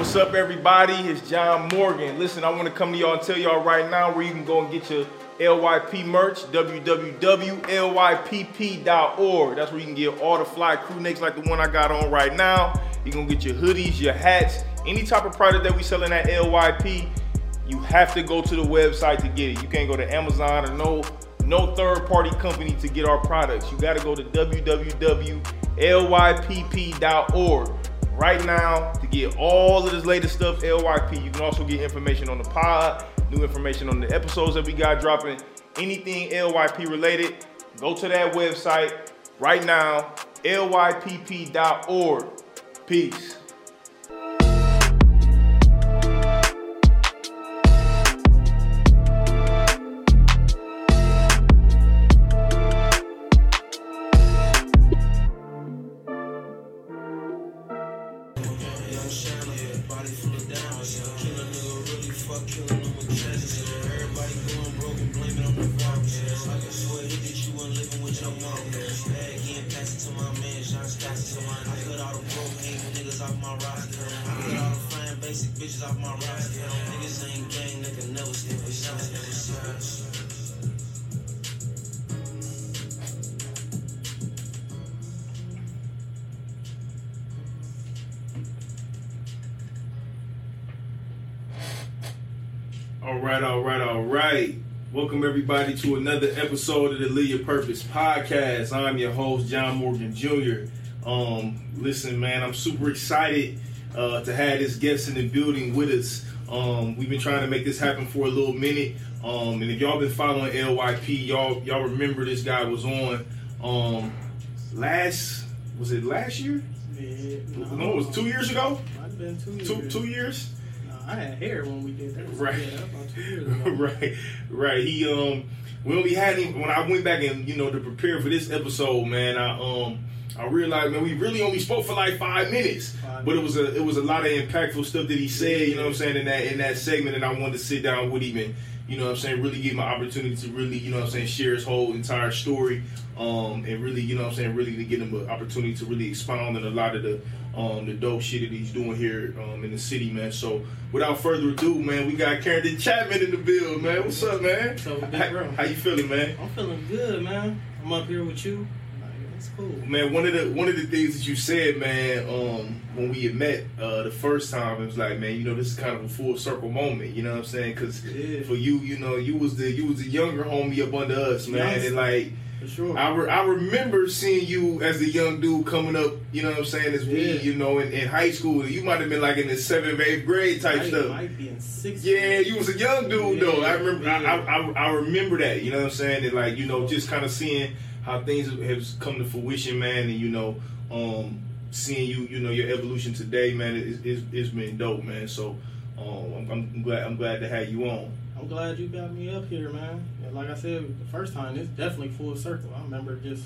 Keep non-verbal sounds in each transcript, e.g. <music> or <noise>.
What's up, everybody? It's John Morgan. Listen, I want to come to y'all and tell y'all right now where you can go and get your LYP merch, www.lypp.org. That's where you can get all the fly crew necks like the one I got on right now. You can get your hoodies, your hats, any type of product that we selling at LYP. You have to go to the website to get it. You can't go to Amazon or no no third party company to get our products. You got to go to www.lypp.org right now to get all of this latest stuff LYP. You can also get information on the pod, new information on the episodes that we got dropping, anything LYP related. Go to that website right now, lypp.org. Peace. To another episode of the Live Your Purpose podcast. I'm your host, John Morgan Jr. Um, listen, man, I'm super excited uh, to have this guest in the building with us. Um, we've been trying to make this happen for a little minute. Um, and if y'all been following LYP, y'all y'all remember this guy was on um, last was it last year? Yeah, No, it was two years ago. Might have been two years. Two two years. No, I had hair when we did that. Right. Yeah, about two years ago. <laughs> right, right. He um when we had him when I went back and you know to prepare for this episode, man, I um I realized man we really only spoke for like five minutes. Five but it was a it was a lot of impactful stuff that he said, you know what I'm saying, in that in that segment and I wanted to sit down with him and you know what I'm saying, really give him an opportunity to really, you know what I'm saying, share his whole entire story. Um and really, you know what I'm saying, really to get him an opportunity to really expound on a lot of the um the dope shit that he's doing here um in the city, man. So without further ado, man, we got Carrington Chatman in the build, man. What's up, man? Big how, how you feeling, man? I'm feeling good, man. I'm up here with you. It's cool. Man, one of the one of the things that you said, man, um, when we had met uh, the first time, it was like, man, you know, this is kind of a full circle moment. You know what I'm saying? Because Yeah. for you, you know, you was the you was the younger homie up under us, man, Yes. and like. For sure. I, re- I remember seeing you as a young dude coming up, you know what I'm saying, as we, Yeah. you know, in, in high school. You might have been like in the seventh, eighth grade type might, stuff. might be in sixth. Yeah, you was a young dude though. I remember. yeah. I, I, I remember that. You know what I'm saying? And like you know, just kind of seeing how things have come to fruition, man. And you know, um, seeing you, you know, your evolution today, man. It, it's, it's been dope, man. So um, I'm, I'm glad. I'm glad to have you on. I'm glad you got me up here, man. And like I said the first time, it's definitely full circle. I remember just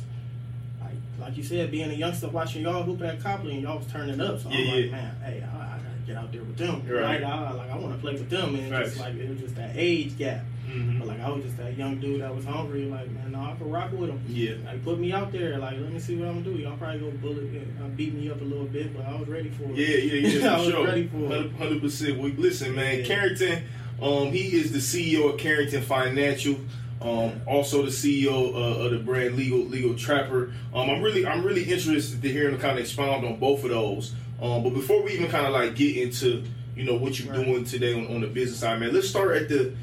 like like you said, being a youngster watching y'all hoop at Copley and y'all was turning up. So Yeah, I'm like, man, hey, I, I gotta get out there with them. Right. Right. I, like I want to play with them, and it's Facts. just like it was just that age gap. Mm-hmm. But like I was just that young dude that was hungry. Like man, no, I could rock with him. Yeah. Like put me out there. Like let me see what I'm gonna do. Y'all probably go bullet, uh, beat me up a little bit, but I was ready for it. Yeah, yeah, <laughs> yeah, I was sure. ready for it. Hundred percent. Well, listen, man, Yeah. Carrington, um, he is the CEO of Carrington Financial. Um, also the CEO uh, of the brand Legal Legal Trapper. Um, I'm really I'm really interested to hear him kind of expound on both of those. Um, but before we even kind of like get into you know what you're Right. doing today on, on the business side, man, let's start at the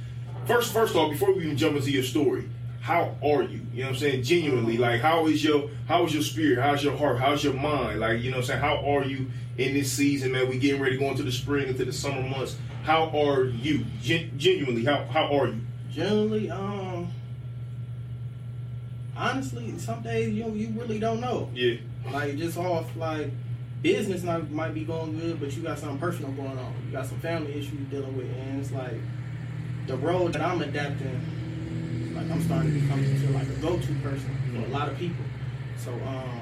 first. First off, before we even jump into your story, how are you? You know what I'm saying? Genuinely, like how is your how is your spirit? How's your heart? How's your mind? Like you know what I'm saying? How are you in this season, man? We getting ready to go into the spring, into the summer months. How are you? Gen- genuinely, how how are you? Generally, um, honestly, some days you you really don't know. Yeah, Like just off like business not, might be going good, but you got something personal going on. You got some family issues you're dealing with, and it's like the road that I'm adapting. Like I'm starting to become into like a go-to person for a lot of people. So um,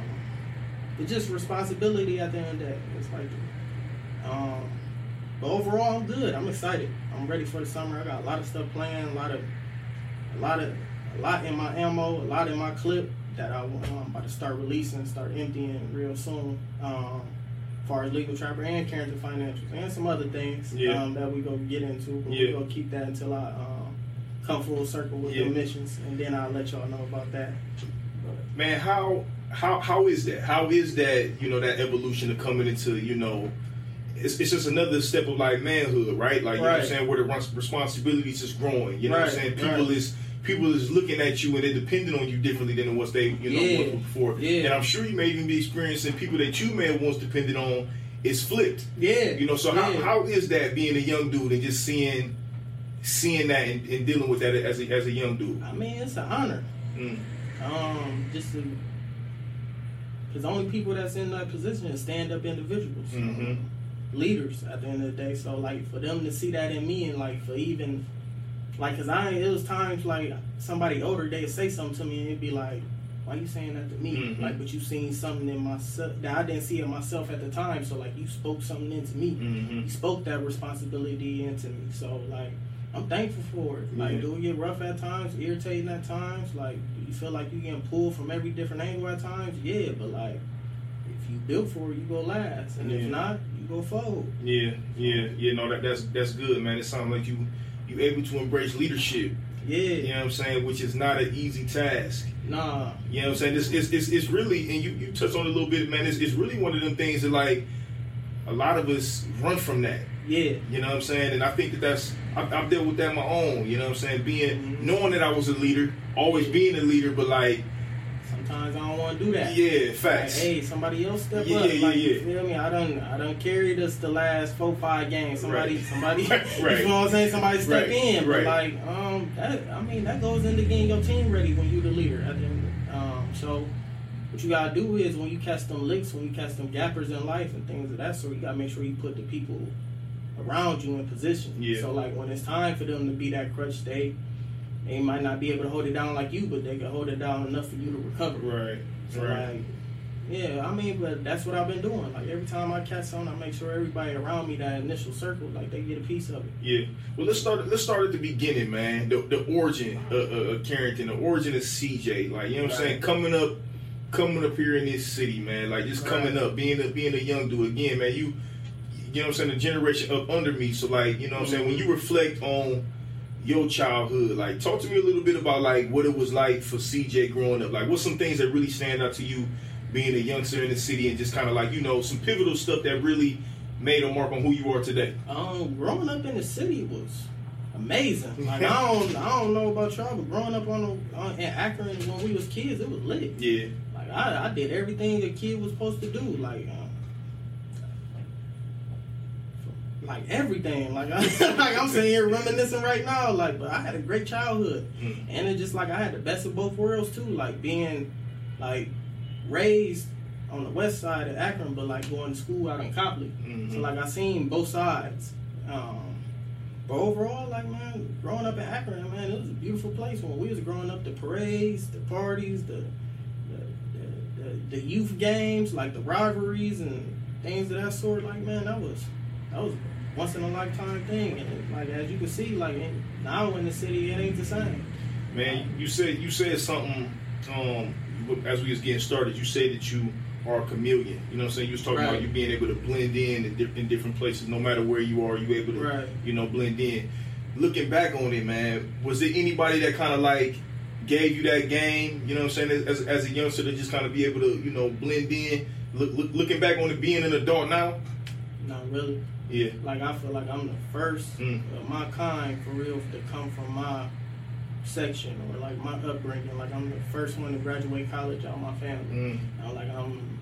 it's just responsibility at the end of the day. It's like, um, but overall I'm good. I'm excited. I'm ready for the summer. I got a lot of stuff planned. A lot of, a lot of, a lot in my ammo. A lot in my clip that I, am about to start releasing, start emptying real soon. Um, far as legal trapper and Carrington Financials and some other things Yeah. um, that we go get into. But Yeah. we go keep that until I um, come full circle with Yeah. the missions, and then I'll let y'all know about that. Man how how how is that how is that you know that evolution of coming into you know it's, it's just another step of like manhood right like you know what i'm saying where the responsibilities is growing you know what i'm saying people right. is people is looking at you and they're depending on you differently than what they you know Yeah, before yeah. and i'm sure you may even be experiencing people that you may have once depended on is flipped yeah, you know so how, how is that being a young dude and just seeing seeing that and, and dealing with that as a, as a young dude I mean, it's an honor. Mm. Um, just to, because only people that's in that position is stand up individuals, Mhm. leaders at the end of the day. So like for them to see that in me and like for even like, cause I it was times like somebody older they'd say something to me and it'd be like, why you saying that to me? Mhm. Like, but you seen something in myself that I didn't see in myself at the time. So like you spoke something into me. Mhm. You spoke that responsibility into me. So like I'm thankful for it. Like Yeah. do it get rough at times, irritating at times, like you feel like you getting pulled from every different angle at times? Yeah, but like if you built for it, you go last. And Yeah. if not, you go forward. Yeah, yeah, yeah. No, that that's that's good, man. It sounds like you you able to embrace leadership. Yeah. You know what I'm saying? Which is not an easy task. Nah. You know what I'm saying? It's it's, it's, it's really and you, you touched on it a little bit, man. It's, it's really one of them things that like a lot of us run from that. Yeah. You know what I'm saying? And I think that that's I've, I've dealt with that my own. You know what I'm saying? Being Mhm. knowing that I was a leader, always being a leader, but like Sometimes I don't want to do that. yeah, Like, facts. hey, somebody else step Yeah, up. yeah, like, yeah, You yeah. feel me? I done, I done carried us the last four, five games. Somebody, Right. somebody, <laughs> <laughs> Right. you know what I'm saying? Somebody step Right, in. But right. like, um, that, I mean, that goes into getting your team ready when you're the leader. At the end. Um, so what you gotta do is when you catch them licks, when you catch them gappers in life and things of that sort, you gotta make sure you put the people around you in position. Yeah. So like when it's time for them to be that crutch, they they might not be able to hold it down like you, but they can hold it down enough for you to recover. Right, So right. like, yeah, I mean, but that's what I've been doing. Like every time I catch on, I make sure everybody around me, that initial circle, like they get a piece of it. Yeah. Well, let's start. Let's start at the beginning, man. The, the origin of, of, of Carrington, the origin of CJ. Like you know what I'm saying, coming up, coming up here in this city, man. Like just coming up, being a being a young dude again, man. You, you know what I'm saying, the generation up under me. So like, you know what I'm mm-hmm. saying, when you reflect on your childhood, like talk to me a little bit about like what it was like for CJ growing up. Like what's some things that really stand out to you being a youngster in the city and just kind of like you know some pivotal stuff that really made a mark on who you are today. Um, growing up in the city was amazing. <laughs> Like I don't, I don't know about y'all, but growing up on, the, on in Akron when we was kids, it was lit. Yeah. Like I, I did everything a kid was supposed to do. Like, um, like everything. Like, I, <laughs> like I'm sitting here reminiscing right now. Like, but I had a great childhood, Mm. and it just like I had the best of both worlds too. Like being like raised on the west side of Akron, but like going to school out in Copley. Mhm. So like I seen both sides. Um, but overall, like man, growing up in Akron, man, it was a beautiful place. When we was growing up, the parades, the parties, the the, the, the, the youth games, like the rivalries and things of that sort. Like man, that was that was once in a lifetime thing. And like as you can see, like now in the city, it ain't the same. Man, you said you said something um, as we was getting started. You said that you are a chameleon. You know what I'm saying? You was talking about you being able to blend in in, di- in different places, no matter where you are. You able to, Right. you know, blend in. Looking back on it, man, was there anybody that kind of like gave you that game? You know what I'm saying? As, as a youngster, to just kind of be able to, you know, blend in. Look, look, looking back on it, being an adult now, Not really. Yeah, Like I feel like I'm the first Mm. of my kind for real to come from my section or like my upbringing. Like I'm the first one to graduate college out of my family. mm, I'm like I'm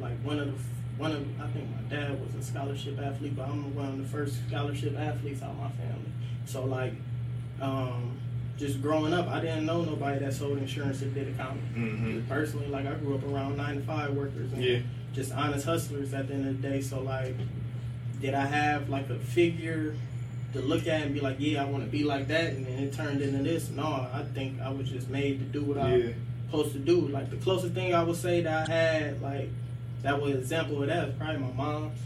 like one of the one of I think my dad was a scholarship athlete, but I'm one of the first scholarship athletes out of my family. So like um just growing up, I didn't know nobody that sold insurance that did accounting. Mhm. Personally, like I grew up around nine to five workers and Yeah. just honest hustlers at the end of the day. So like, did I have like a figure to look at and be like, yeah, I want to be like that, and then it turned into this? No, I think I was just made to do what yeah, I'm supposed to do. Like the closest thing I would say that I had like that was example of that is probably my mom's.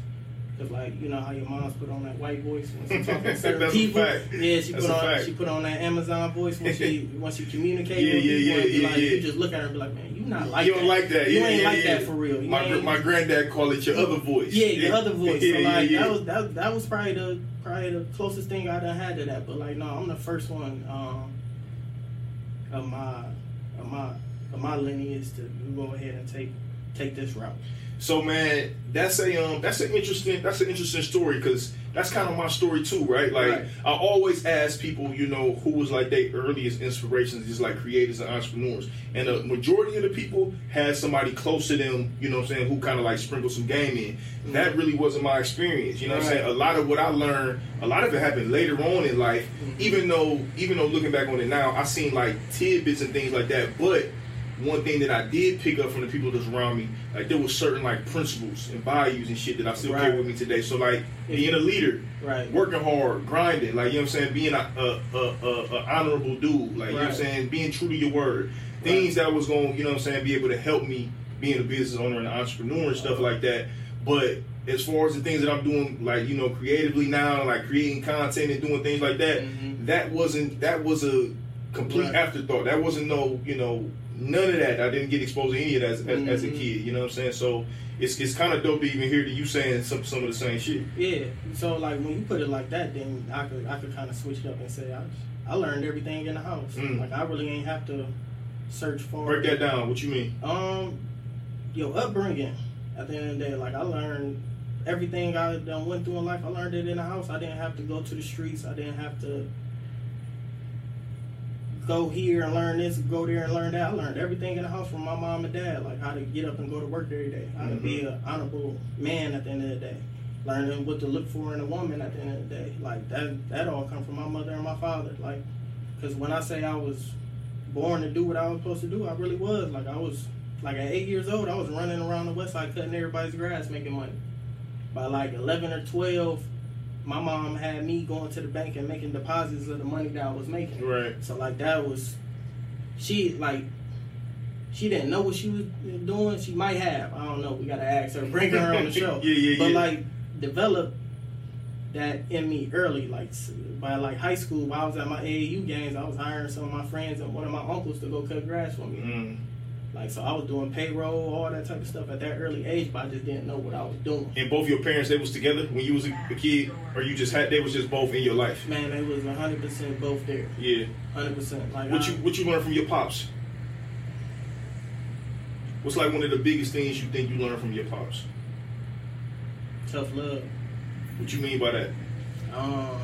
Cause like you know how your mom's put on that white voice when she <laughs> talking to certain people. Yeah, she That's put on fact. she put on that Amazon voice when she <laughs> when she communicate Yeah, with yeah, yeah, yeah, like, yeah. You just look at her and be like, man, you not like that. you that. don't like that. You yeah, ain't yeah, like that for real. You My, gr- my granddad called it your other voice. Yeah, your other voice. <laughs> Yeah, so yeah, like yeah. that was that, that was probably the probably the closest thing I done had to that. But like no, I'm the first one um of my of my of my lineage to go ahead and take take this route. So man, that's a um, that's an interesting that's an interesting story because that's kind of my story too, right? Like Right. I always ask people, you know, who was like their earliest inspirations, just like creators and entrepreneurs, and the majority of the people had somebody close to them, you know, what I'm saying, who kind of like sprinkled some game in. That really wasn't my experience, you know, what I'm saying. A lot of what I learned, a lot of it happened later on in life, even though even though looking back on it now, I seen like tidbits and things like that, but one thing that I did pick up from the people that's around me, like there was certain like principles and values and shit that I still carry with me today. So like being a leader, Right. working hard, grinding, like you know what I'm saying, being a a, a, a, honorable dude, like you know what I'm saying, being true to your word, things that was going, you know what I'm saying, be able to help me being a business owner and an entrepreneur and stuff like that. But as far as the things that I'm doing, like you know, creatively now, like creating content and doing things like that, Mhm. that wasn't that was a complete Right. afterthought. That wasn't no, you know, none of that. I didn't get exposed to any of that as, as, as a Mhm. kid. You know what I'm saying? So it's it's kind of dope to even hear that you saying some some of the same shit. Yeah. So like when you put it like that, then I could I could kind of switch it up and say I I learned everything in the house. Mm. Like I really ain't have to search for Break that down. What you mean? Um, your upbringing. At the end of the day, like I learned everything I done went through in life. I learned it in the house. I didn't have to go to the streets. I didn't have to go here and learn this, go there and learn that. I learned everything in the house from my mom and dad, like how to get up and go to work every day, how to be mm-hmm. an honorable man at the end of the day, learning what to look for in a woman at the end of the day. Like that, that all come from my mother and my father. Like, because when I say I was born to do what I was supposed to do, I really was. Like I was, like at eight years old, I was running around the west side cutting everybody's grass, making money. By like eleven or twelve, my mom had me going to the bank and making deposits of the money that I was making. Right. So like that was, she like, she didn't know what she was doing. She might have. I don't know. We gotta ask her. Bring her on the <laughs> show. Yeah, yeah, But yeah. like, develop that in me early. Like by like high school, while I was at my AAU games, I was hiring some of my friends and one of my uncles to go cut grass for me. Mm. Like so, I was doing payroll, all that type of stuff at that early age, but I just didn't know what I was doing. And both your parents, they was together when you was a, a kid, or you just had they was just both in your life. Man, they was 100 percent both there. Yeah. 100 percent. Like What I- you what you learned from your pops? What's like one of the biggest things you think you learned from your pops? tough love. What you mean by that? Um,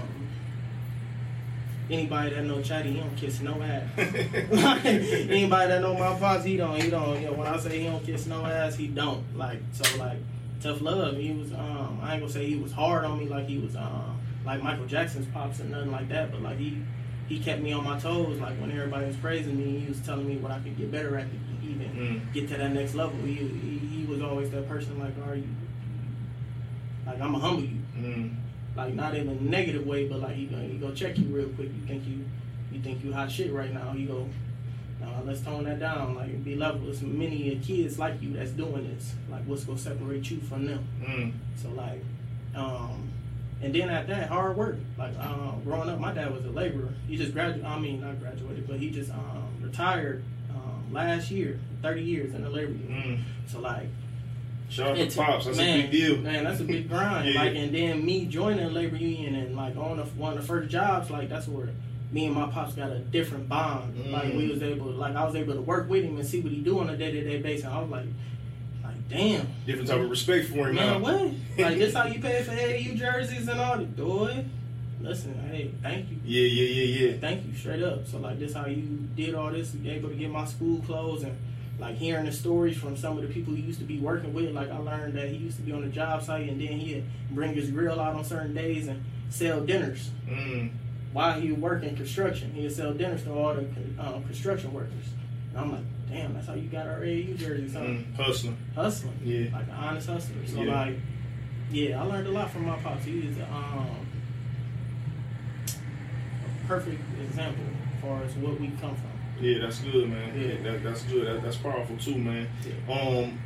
anybody that know Chatty, he don't kiss no ass. <laughs> Like, anybody that know my pops, he don't, he don't. You know, when I say he don't kiss no ass, he don't. Like, so like, tough love. He was, um, I ain't gonna say he was hard on me like he was, um, like Michael Jackson's pops and nothing like that. But like he, he kept me on my toes. Like when everybody was praising me, he was telling me what I could get better at to even Mm. get to that next level. He, he, he was always that person. Like, are you? Like I'm gonna humble you Mm. Like not in a negative way, but like he gonna he go check you real quick. You think you you think you hot shit right now. He go, no, let's tone that down. Like be level. There's many kids like you that's doing this. Like what's gonna separate you from them? Mm. So like, um, and then at that hard work. Like um, growing up, my dad was a laborer. He just graduated. I mean, not graduated, but he just um, retired um, last year. Thirty years in the labor. Mm. So like. Shout out to pops. That's man, a big deal. Man, that's a big grind. <laughs> Yeah. Like, and then me joining the labor union and like on the, one of the first jobs, like that's where me and my pops got a different bond. Like we Mm. was able, like I was able to work with him and see what he do on a day to day basis. I was like, like damn, Different type of respect for him man, now. what? <laughs> Like this how you pay for AU jerseys and all that, boy. Listen, hey, thank you. Yeah, yeah, yeah, yeah. Thank you, straight up. So like this how you did all this, you able to get my school clothes and like hearing the stories from some of the people he used to be working with. Like I learned that he used to be on the job site and then he'd bring his grill out on certain days and sell dinners Mm. while he would work in construction. He'd sell dinners to all the um, construction workers. And I'm like, damn, that's how you got our AAU jerseys, huh? Mm. Hustling. Hustling, Yeah. like an honest hustler. So Yeah. like, yeah, I learned a lot from my pops. He is um, a perfect example as far as what we come from. Yeah, that's good, man. Yeah. That, that's good. That, that's powerful too, man. Yeah. Um,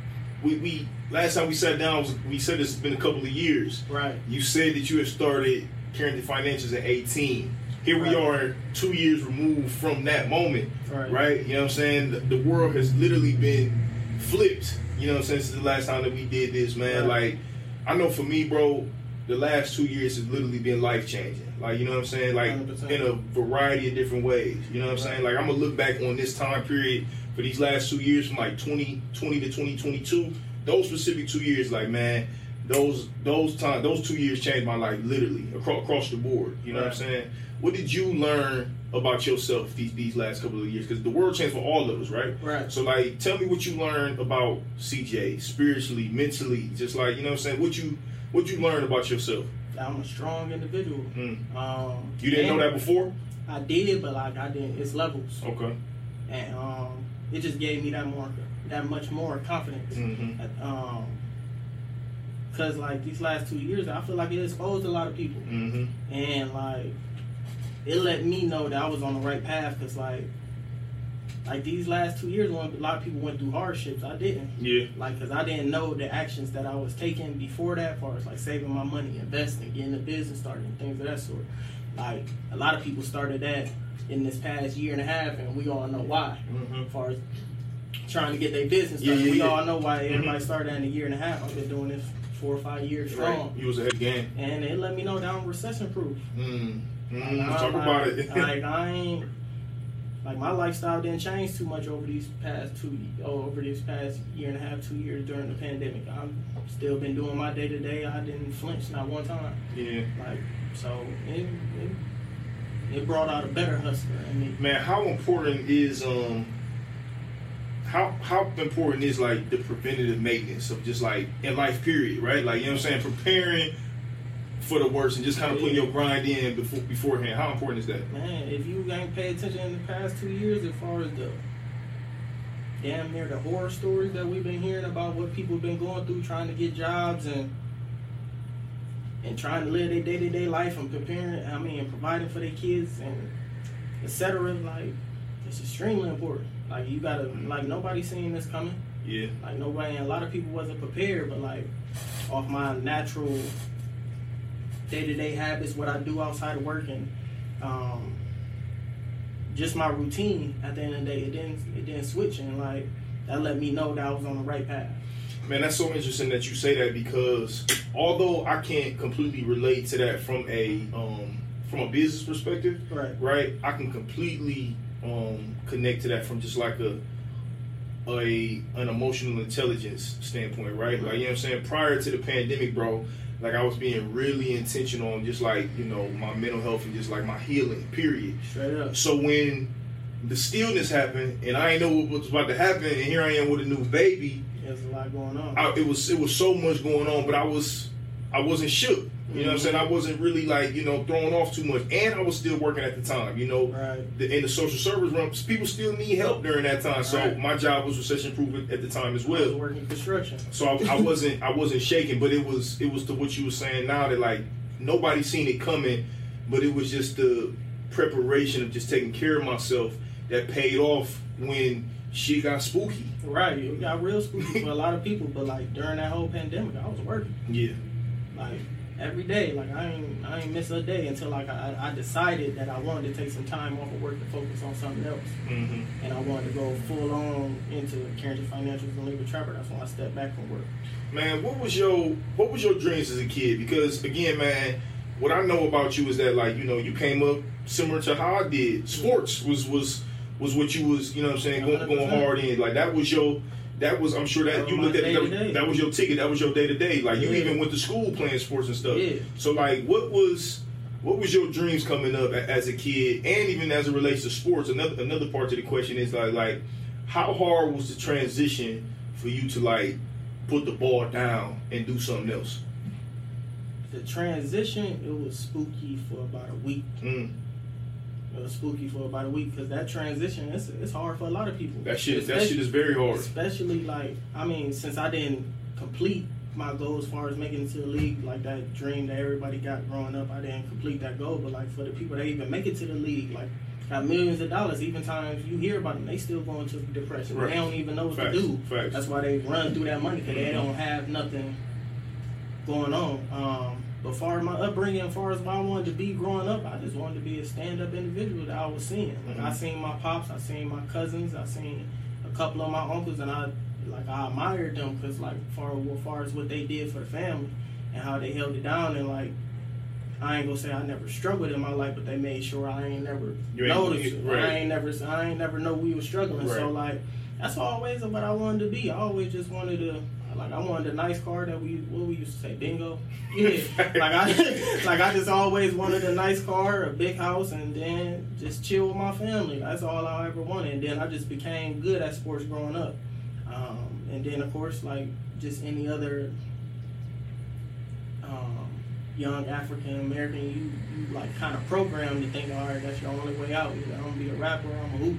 we, we last time we sat down was we said it's been a couple of years. Right. You said that you had started Carrington Financials at 18. Here we Right. are, two years removed from that moment, Right. right? You know what I'm saying? The, the world has literally been flipped. You know what I'm saying? Since the last time that we did this, man. Right. Like, I know for me, bro, the last two years has literally been life changing. Like, you know what I'm saying? Like, 100%. in a variety of different ways. You know what I'm saying? Like, I'm gonna look back on this time period for these last two years, from like 2020 to 2022. Those specific two years, like, man, those those time those two years changed my life literally across, across the board. You know what I'm saying? What did you learn about yourself these these last couple of years? Because the world changed for all of us, right? Right. So like, tell me what you learned about CJ spiritually, mentally, just like you know what I'm saying. What you what you learned about yourself? I'm a strong individual. Mm. Um, You didn't know that before? I did, but like I didn't. It's levels, Okay. and um, it just gave me that more, that much more confidence. Mm-hmm. Um, cause like these last two years, I feel like it exposed a lot of people, Mm-hmm. and like it let me know that I was on the right path. Cause like, like these last two years, when a lot of people went through hardships, I didn't. Yeah. Like, cause I didn't know the actions that I was taking before that, as far as like saving my money, investing, getting a business started, and things of that sort. Like, a lot of people started that in this past year and a half, and we all know why. Mm-hmm. As far as trying to get their business Yeah, started, yeah, we yeah. all know why Mhm. everybody started that in a year and a half. I've been doing this four or five years Right. strong, You was ahead game. and it let me know that I'm recession proof. Mm. Mm. Like, Talk I'm about like- it. like I ain't <laughs> like my lifestyle didn't change too much over these past two oh, over this past year and a half, two years during the pandemic. I've still been doing my day to day. I didn't flinch not one time. yeah. Like so, it, it it brought out a better hustler in me. Man, how important is um how how important is like the preventative maintenance of just like in life period, right? Like you know what I'm saying, preparing for the worst and just kind of putting your grind in before beforehand. How important is that? Man, if you ain't paid attention in the past two years, as far as the damn near the horror stories that we've been hearing about what people have been going through trying to get jobs and and trying to live their day to day life and preparing, I mean, and providing for their kids and etc. Like, it's extremely important. Like, you gotta, like, nobody seeing this coming. Yeah. Like, nobody, and a lot of people wasn't prepared, but like, off my natural day to day habits, what I do outside of work, and um, just my routine. At the end of the day, it didn't it didn't switch, and like that let me know that I was on the right path. Man, that's so interesting that you say that because although I can't completely relate to that from a um, from a business perspective, Right. right? I can completely um, connect to that from just like a a an emotional intelligence standpoint, right? Like you know what I'm saying. Prior to the pandemic, bro, like I was being really intentional on just like you know my mental health and just like my healing. Period. Straight up. So when the stillness happened and I didn't know what was about to happen, and here I am with a new baby. There's a lot going on. I, it was it was so much going on, but I was I wasn't shook. You know what I'm saying? I wasn't really like you know thrown off too much, and I was still working at the time. You know, Right. the, in the social service realm, people still need help during that time. So Right. my job was recession proof at the time as I was well. working construction. So I, I wasn't I wasn't shaking, but it was it was to what you were saying now that like nobody seen it coming, but it was just the preparation of just taking care of myself that paid off when shit got spooky. Right. It got real spooky for a lot of people, but like during that whole pandemic, I was working. Yeah. like every day. Like I ain't I ain't miss a day until like I, I decided that I wanted to take some time off of work to focus on something else, hmm and I wanted to go full on into Carrington Financials and Legal Trapper. That's when I stepped back from work. Man, what was your what was your dreams as a kid? Because again, man, what I know about you is that like you know you came up similar to how I did. Sports was was was what you was you know what I'm saying going, going 100%. hard in. Like that was your that was I'm sure that That you looked at that, that was your ticket. That was your day to day. Like you Yeah. even went to school playing sports and stuff. Yeah. So like, what was what was your dreams coming up as a kid, and even as it relates to sports? Another another part to the question is like like how hard was the transition for you to like put the ball down and do something else? The transition it was spooky for about a week. Mm. Was spooky for about a week because that transition it's it's hard for a lot of people. That shit that shit is very hard. Especially like I mean, since I didn't complete my goal as far as making it to the league, like that dream that everybody got growing up, I didn't complete that goal. But like for the people that even make it to the league, like got millions of dollars. Even times you hear about them, they still going into depression. Right. They don't even know what Facts. to do. Facts. That's why they run through that money because they Mhm. don't have nothing going on. Um, but far as my upbringing, as far as what I wanted to be growing up, I just wanted to be a stand-up individual that I was seeing. Like I Mhm. seen my pops, I seen my cousins, I seen a couple of my uncles, and I like I admired them because like far as far as what they did for the family and how they held it down and like. I ain't gonna say I never struggled in my life, but they made sure I ain't never You ain't- noticed. right. I ain't never, I ain't never know we was struggling. So like, that's always what I wanted to be. I always just wanted to, like, I wanted a nice car that we, what we used to say, bingo. <laughs> Yeah, like I, <laughs> like I just always wanted a nice car, a big house, and then just chill with my family. That's all I ever wanted. And then I just became good at sports growing up. Um, and then of course, like just any other um, young African American, you, you like kind of programmed to think, all right, that's your only way out. Either I'm gonna be a rapper, I'm a hoop.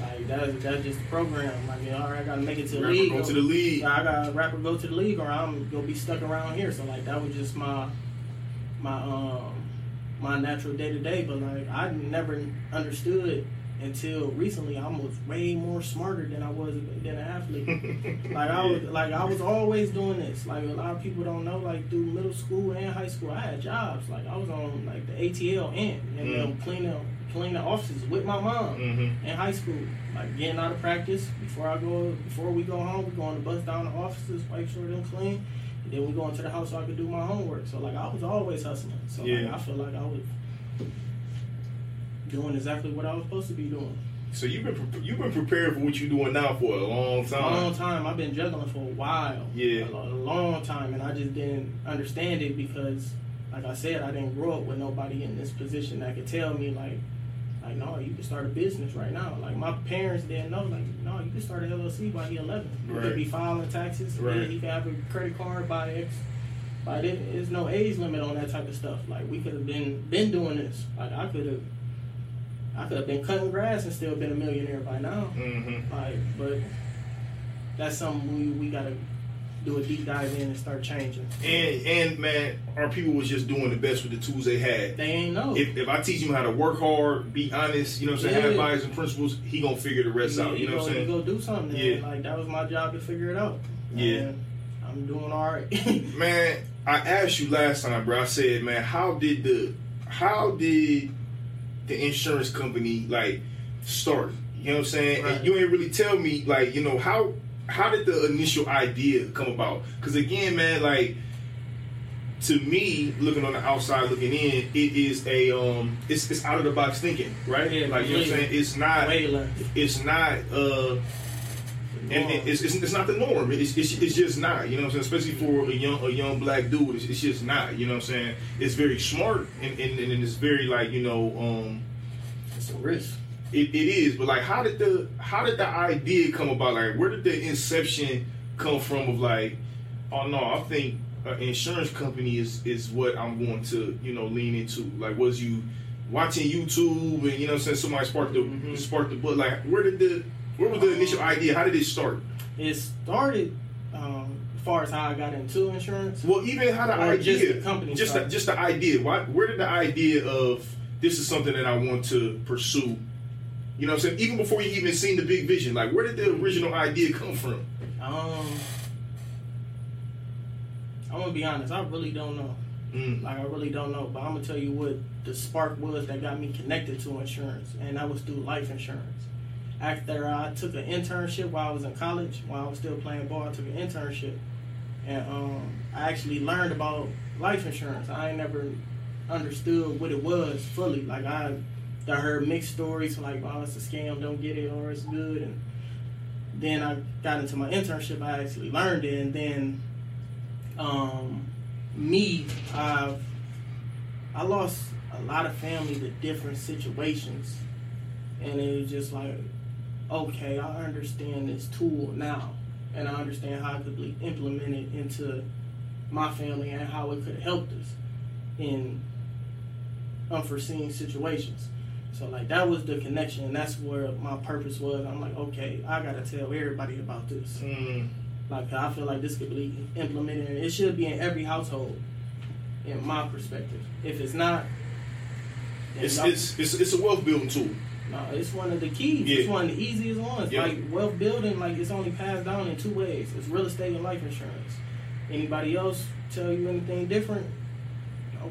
Like that's that's just the program. Like, all right, I gotta make it to the Rapper league. go to the league. I got a rapper go to the league, or I'm gonna be stuck around here. So like that was just my my um my natural day to day. But like I never understood until recently. I was way more smarter than I was than an athlete. <laughs> Like I was, like I was always doing this. Like a lot of people don't know. Like through middle school and high school, I had jobs. Like I was on like the ATL and and Mm. um, cleaning the offices with my mom Mhm. in high school. Like getting out of practice before I go before we go home, we go on the bus down the offices, wipe sure them clean. And then we go into the house so I could do my homework. So like I was always hustling. So like I feel like I was doing exactly what I was supposed to be doing. So you've been pre- you've been prepared for what you're doing now for a long A time. long time. I've been juggling for a while. Yeah. A, a long time, and I just didn't understand it because, like I said, I didn't grow up with nobody in this position that could tell me like, like no, you can start a business right now. Like my parents didn't know. Like no, you can start an LLC by you're 11. You Right. could be filing taxes. Right. You can have a credit card by X. But there- there's no age limit on that type of stuff. Like we could have been been doing this. Like I could have. I could have been cutting grass and still been a millionaire by now. Mm-hmm. Like, but that's something we, we gotta do a deep dive in and start changing. And and man, our people was just doing the best with the tools they had. They ain't know. If, if I teach him how to work hard, be honest, you know what I'm saying, have Yeah. values and principles, he gonna figure the rest out. You know what I'm saying? You go do something. Yeah. Yeah. Like that was my job to figure it out. Yeah. And I'm doing all right. <laughs> Man, I asked you last time, bro. I said, man, how did the how did the insurance company like start? You know what I'm saying? Right. And you ain't really tell me like, you know, how how did the initial idea come about? Because again, man, like to me, looking on the outside, looking in, it is a um, it's it's out of the box thinking, right? Yeah, like you know what I'm saying. It's not Way it's not uh and it- it's, it's, it's not the norm. It's, it's, it's just not. You know what I'm saying? Especially for a young a young black dude, it's, it's just not. You know what I'm saying? It's very smart and, and, and it's very like you know um It's a risk. It, it is. But like, how did the how did the idea come about? Like, where did the inception come from? Of like, oh no, I think an insurance company is is what I'm going to you know lean into. Like, was you watching YouTube and you know I'm saying somebody sparked the Mhm. sparked the book? Like, where did the where was the initial idea? How did it start? It started um, as far as how I got into insurance. Well, even how the idea, just the company just the, just the idea. Why, where did the idea of this is something that I want to pursue? You know what I'm saying? Even before you even seen the big vision, like where did the original idea come from? Um, I'm gonna be honest. I really don't know. Mm. Like I really don't know, but I'm gonna tell you what the spark was that got me connected to insurance, and that was through life insurance. After I took an internship while I was in college, while I was still playing ball, I took an internship, and um, I actually learned about life insurance. I ain't never understood what it was fully. Like I, I heard mixed stories like, "Oh, it's a scam, don't get it," or "It's good," and then I got into my internship. I actually learned it, and then um, me, I've I lost a lot of family to different situations, and it was just like, okay, I understand this tool now, and I understand how it could be implemented into my family and how it could help us in unforeseen situations. So like that was the connection, and that's where my purpose was. I'm like, okay, I gotta tell everybody about this. Mm. Like I feel like this could be implemented. and It should be in every household, in my perspective. If it's not, It's it's, it's it's a wealth building tool. No, it's one of the keys. Yeah. It's one of the easiest ones. Yeah. Like wealth building, like it's only passed down in two ways. It's real estate and life insurance. Anybody else tell you anything different?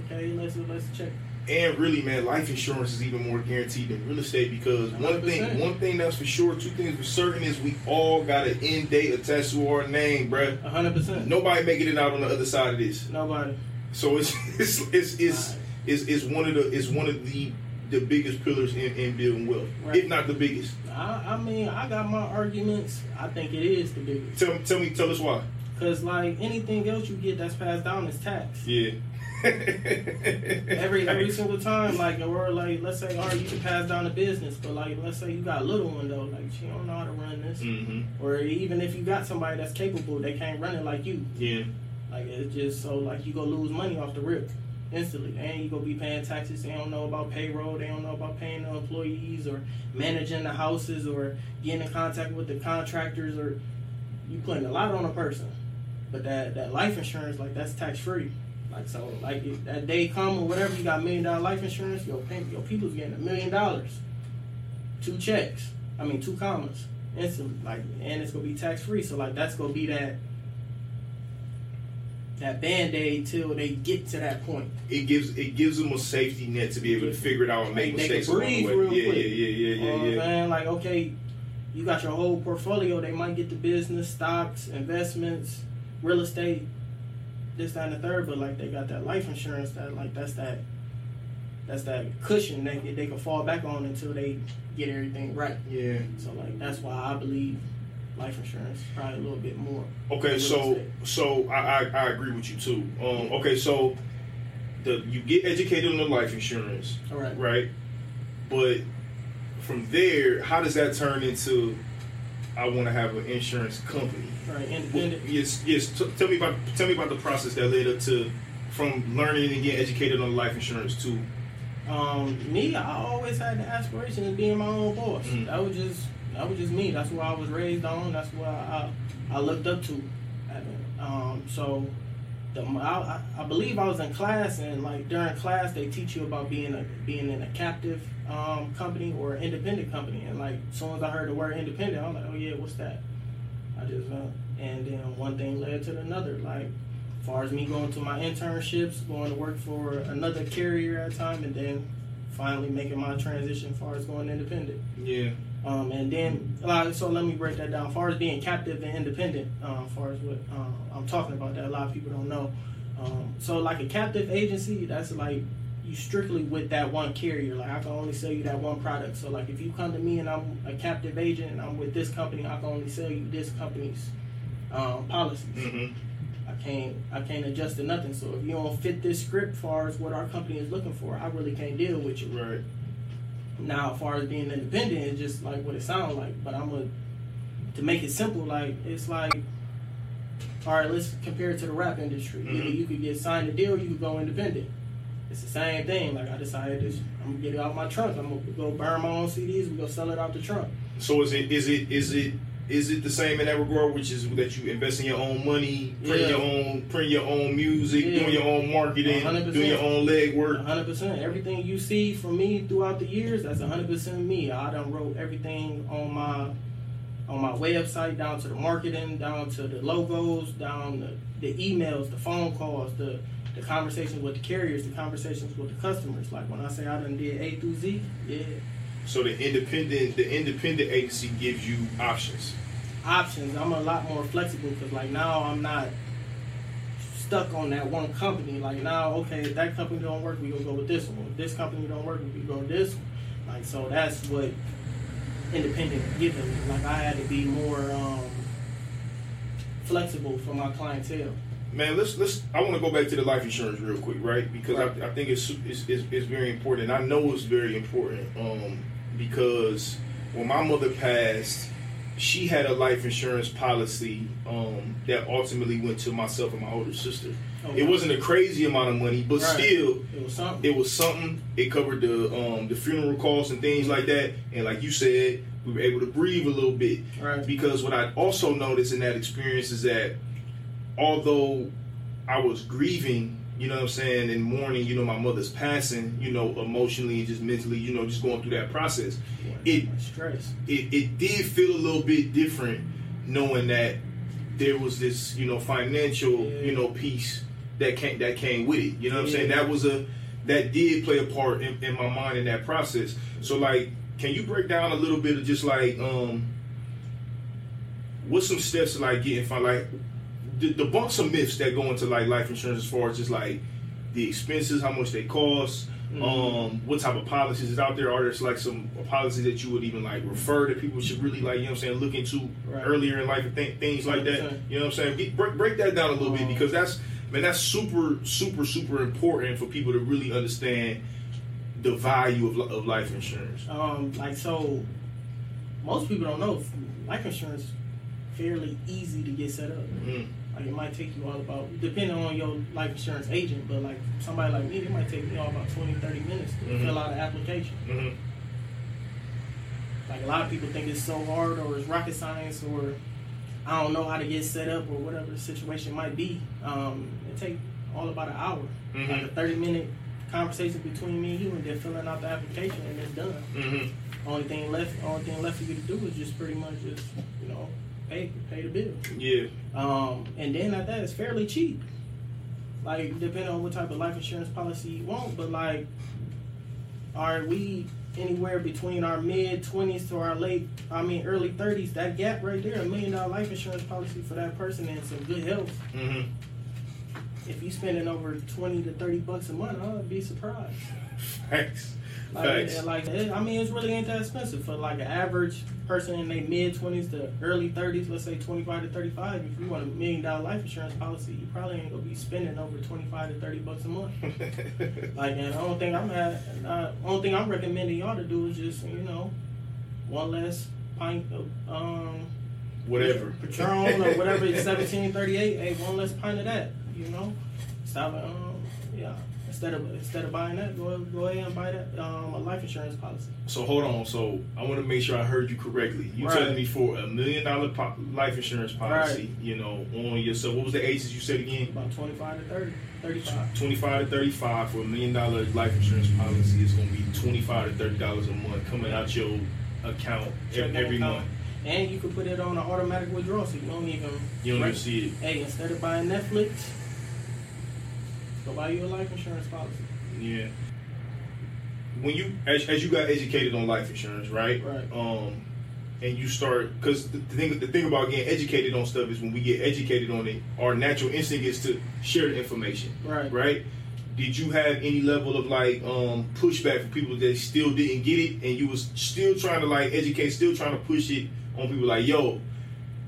Okay, let's let's check. And really, man, life insurance is even more guaranteed than real estate because one thing, 100%. one thing that's for sure, two things for certain is we all got an end date attached to our name, bruh. A hundred percent. Nobody making it out on the other side of this. Nobody. So it's <laughs> it's it's it's, Right. it's, it's one of the it's one of the the biggest pillars in, in building wealth, Right. if not the biggest. I, I mean, I got my arguments. I think it is the biggest. Tell tell me tell us why. Cause like anything else you get that's passed down is tax. Yeah. <laughs> Every every single time, like or like let's say, all right, you can pass down the business, but like let's say you got a little one though, like she don't know how to run this, hmm or even if you got somebody that's capable, they can't run it like you. Yeah. Like it's just so like you go lose money off the rip instantly, and you go be paying taxes. They don't know about payroll. They don't know about paying the employees or managing the houses or getting in contact with the contractors or you putting a lot on a person. But that that life insurance like that's tax free. Like so like if that day come or whatever you got million dollar life insurance, your your people's getting a million dollars, two checks. I mean two commas instantly. Like and it's gonna be tax free. So like that's gonna be that that band aid till they get to that point. It gives it gives them a safety net to be able to figure it out and make They- they mistakes can along the way. real yeah, quick. yeah, yeah, yeah, You know yeah, what I'm yeah. saying? Like, okay, you got your whole portfolio. They might get the business, stocks, investments, real estate, this, that, and the third. But like, they got that life insurance. That like, that's that, that's that cushion that they they can fall back on until they get everything right. Yeah. So like, that's why I believe life insurance probably a little bit more. Okay, so estate. so I, I I agree with you too. Um, okay, so the you get educated on the life insurance, All right. right? But from there, how does that turn into? I want to have an insurance company. Right. Independent. yes, yes. T- tell me about tell me about the process that led up to from learning and getting educated on life insurance to Um, me, I always had the aspiration of being my own boss. Mhm. That was just that was just me. That's what I was raised on. That's what I I looked up to. Um, so the I, I believe I was in class and like during class they teach you about being a being in a captive um, company or an independent company. And like as soon as I heard the word independent, I'm like, oh yeah, what's that? I just uh, and then one thing led to another. Like as far as me going to my internships, going to work for another carrier at a time, and then finally making my transition as far as going independent. yeah. Um, and then, uh, so let me break that down. As far as being captive and independent, um, as far as what um, I'm talking about, that a lot of people don't know. Um, so, like a captive agency, that's like you strictly with that one carrier. Like I can only sell you that one product. So, like if you come to me and I'm a captive agent and I'm with this company, I can only sell you this company's um, policies. hmm I can't I can't adjust to nothing. So if you don't fit this script, far as what our company is looking for, I really can't deal with you. Right. Now, as far as being independent, it's just like what it sounds like. But I'm gonna to make it simple. Like it's like, all right, let's compare it to the rap industry. Either Mhm. you could get signed a deal, or you could go independent. It's the same thing. Like I decided, this, I'm gonna get it out my trunk. I'm gonna go burn my own CDs. We go sell it out the trunk. So is it is it is it is it the same in that regard, which is that you invest in your own money, print Yeah. your own print your own music, Yeah. doing your own marketing, 100%. doing your own leg work. 100%. Everything you see from me throughout the years, that's 100% me. I done wrote everything on my on my website, down to the marketing, down to the logos, down the, the emails, the phone calls, the the conversations with the carriers, the conversations with the customers. Like when I say I done did A through Z, yeah, So the independent the independent agency gives you options. options. I'm a lot more flexible because like now I'm not stuck on that one company. Like now, okay, if that company don't work, we gonna go with this one. If this company don't work, we go with this one. Like so, that's what independent given me. Like I had to be more um, flexible for my clientele. Man, let's let's. I want to go back to the life insurance real quick, right? Because Right. I, I think it's, it's it's it's very important. I know it's very important um, because when my mother passed, she had a life insurance policy um, that ultimately went to myself and my older sister. Okay. It wasn't a crazy amount of money, but Right. still, It was something. it was something. It covered the um, the funeral costs and things like that. And like you said, we were able to breathe a little bit. right. Because what I also noticed in that experience is that although I was grieving you know what I'm saying, in mourning, you know, my mother's passing, you know, emotionally and just mentally, you know, just going through that process. It stress. It it did feel a little bit different knowing that there was this, you know, financial, Yeah. you know, piece that came that came with it. You know what I'm saying? That was a that did play a part in, in my mind in that process. So like, can you break down a little bit of just like um what's some steps to like getting fin like debunk some myths that go into like life insurance as far as just like the expenses, how much they cost, Mhm. um, what type of policies is out there? Are there like some policies that you would even like refer that people should really like, you know what I'm saying, look into Right. earlier in life and th- things like that? 100%. You know what I'm saying? Get, break, break that down a little bit because that's man, that's super, super, super important for people to really understand the value of, of life insurance. Um, like so, most people don't know life insurance fairly easy to get set up. Mm. Like it might take you all about, depending on your life insurance agent, but like somebody like me, it might take me all about 20, 30 minutes to Mhm. fill out an application. hmm Like a lot of people think it's so hard or it's rocket science or I don't know how to get set up or whatever the situation might be. Um, it take all about an hour, Mhm. like a 30 minute conversation between me and you, and then filling out the application and it's done. hmm Only thing left, only thing left for you to do is just pretty much just you know pay pay the bill. Yeah. Um, and then at that, it's fairly cheap. Like depending on what type of life insurance policy you want, but like, are we anywhere between our mid twenties to our late, I mean early thirties? That gap right there, a million dollar life insurance policy for that person and some good health. hmm If you spending over twenty to thirty bucks a month, I'd be surprised. <laughs> Facts. Like, like it- I mean, it's really ain't that expensive for like an average person in their mid twenties to early thirties. Let's say twenty five to thirty five. If you want a million dollar life insurance policy, you probably ain't gonna be spending over twenty five to thirty bucks a month. <laughs> Like, and the only thing I'm at, uh, only thing I'm recommending y'all to do is just you know, one less pint of um Whatever. Patron or whatever it's <laughs> seventeen thirty eight. Hey, one less pint of that. You know, stop. Um, yeah. Instead of instead of buying that, go go ahead and buy that um, a life insurance policy. So hold on. So I want to make sure I heard you correctly. You Right. telling me for a million dollar po- life insurance policy, you know, on yourself. What was the ages you said again? About twenty five to 30, 35. Twenty five to thirty five for a million dollar life insurance policy is going to be twenty five to thirty dollars a month coming out your account Checking every account. month. And you can put it on an automatic withdrawal, so you don't even. You don't even see it. Hey, instead of buying Netflix, go buy you a life insurance policy. Yeah. When you as, as you got educated on life insurance, right? Right. Um, and you start because the, the thing the thing about getting educated on stuff is when we get educated on it, our natural instinct is to share the information, Right. right? Did you have any level of like um, pushback from people that still didn't get it, and you was still trying to like educate, still trying to push it on people like, yo,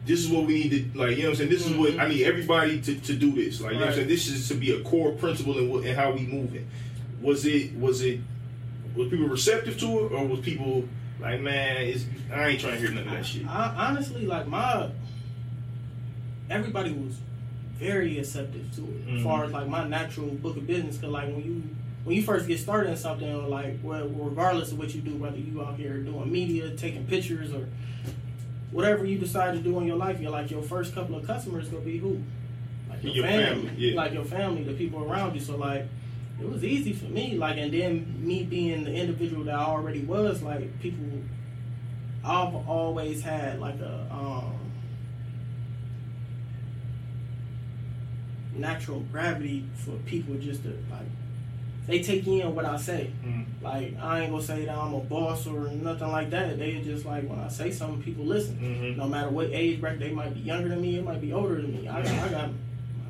this is what we need to like, you know what I'm saying? This is what I mm-hmm. need everybody to, to do this. Like, you know what I'm saying? This is to be a core principle in, what, in how we move it. Was it was it was people receptive to it, or was people like, man, it's, I ain't trying to hear none of that shit. I, honestly, like my everybody was very receptive to it, as far as mm-hmm. like my natural book of business. Cause like when you when you first get started in something, or like well, regardless of what you do, whether you out here doing media, taking pictures, or whatever you decide to do in your life, you're like your first couple of customers gonna be who, like your, Your family, family, yeah. like your family, the people around you. So like. It was easy for me, like, and then me being the individual that I already was, like, people I've always had like a um, natural gravity for people just to like they take in what I say. Mm. Like I ain't gonna say that I'm a boss or nothing like that. They just like when I say something, people listen. Mhm. No matter what age bracket, they might be younger than me, it might be older than me. I got, I got,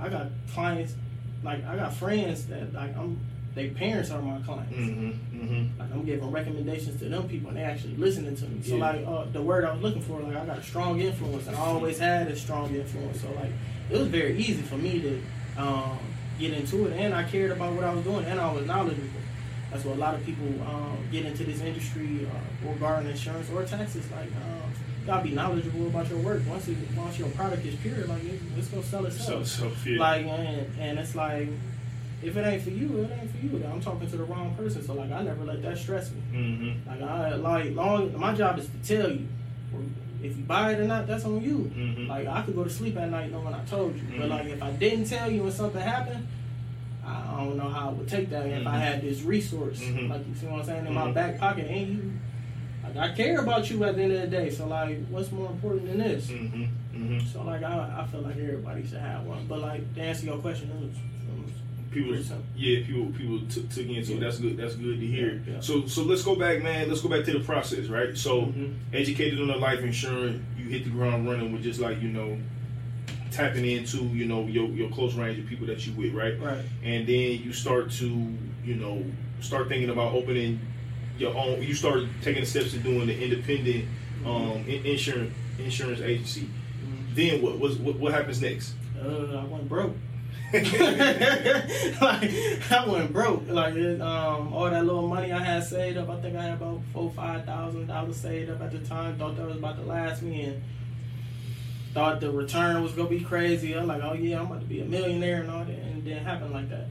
I got clients, like I got friends that like I'm, their parents are my clients. Mhm. Mhm. Like I'm giving recommendations to them people, and they actually listening to me. So Yeah. like uh, the word I was looking for, like I got a strong influence, and I always had a strong influence. So like it was very easy for me to um, get into it, and I cared about what I was doing, and I was knowledgeable. That's what a lot of people um, get into this industry uh, regarding insurance or taxes. Like um, you gotta be knowledgeable about your work. Once it, once your product is pure, like it, it's gonna sell itself. So so yeah. Like and, and it's like if it ain't for you, it ain't for you. I'm talking to the wrong person. So like I never let that stress me. Mhm. Like I like long. My job is to tell you if you buy it or not. That's on you. Mhm. Like I could go to sleep at night knowing I told you. But Mhm. like if I didn't tell you and something happened, I don't know how I would take that if I Mhm. had this resource. Mhm. Like you see what I'm saying in my Mhm. back pocket, and you, like I care about you at the end of the day. So like, what's more important than this? Mm-hmm. Mm-hmm. So like, I, I feel like everybody should have one. But like, to answer your question, it was, it was People, yeah, people, people took it. Yeah. That's good. That's good to hear. Yeah, yeah. So, so let's go back, man. Let's go back to the process, right? So, Mhm. educated on the life insurance, you hit the ground running with just like you know, tapping into you know your your close range of people that you with, right? right. And then you start to you know start thinking about opening your own. You start taking the steps to doing the independent um, insurance insurance agency. Mhm. Then what? What, what, what happens next? Uh, I went broke. <laughs> like I went broke. Like um, all that little money I had saved up, I think I had about four, five thousand dollars saved up at the time. Thought that was about to last me, and thought the return was gonna be crazy. I'm like, oh yeah, I'm about to be a millionaire and all that, and it didn't happen like that.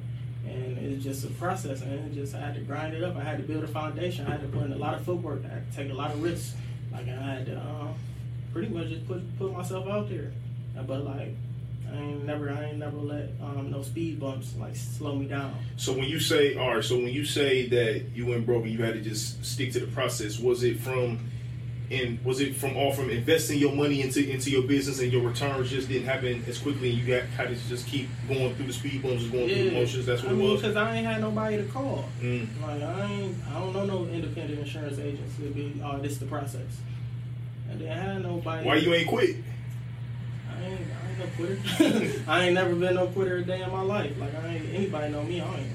And it's just a process, and it just I had to grind it up. I had to build a foundation. I had to put in a lot of footwork. I had to take a lot of risks. Like I had to um, pretty much just put put myself out there. But like I ain't never I ain't never let um, no speed bumps like slow me down. So when you say, all right, so when you say that you went broke and you had to just stick to the process, was it from, and was it from all from investing your money into into your business and your returns just didn't happen as quickly and you got had to just keep going through the speed bumps, just going through the motions? That's what I it mean, was. because I ain't had nobody to call. Mm. Like I ain't I don't know no independent insurance agents to be oh this the process. And then I had nobody. Why you ain't quit? I ain't, I ain't no quitter. <laughs> I ain't never been no quitter a day in my life. Like I ain't anybody know me. I ain't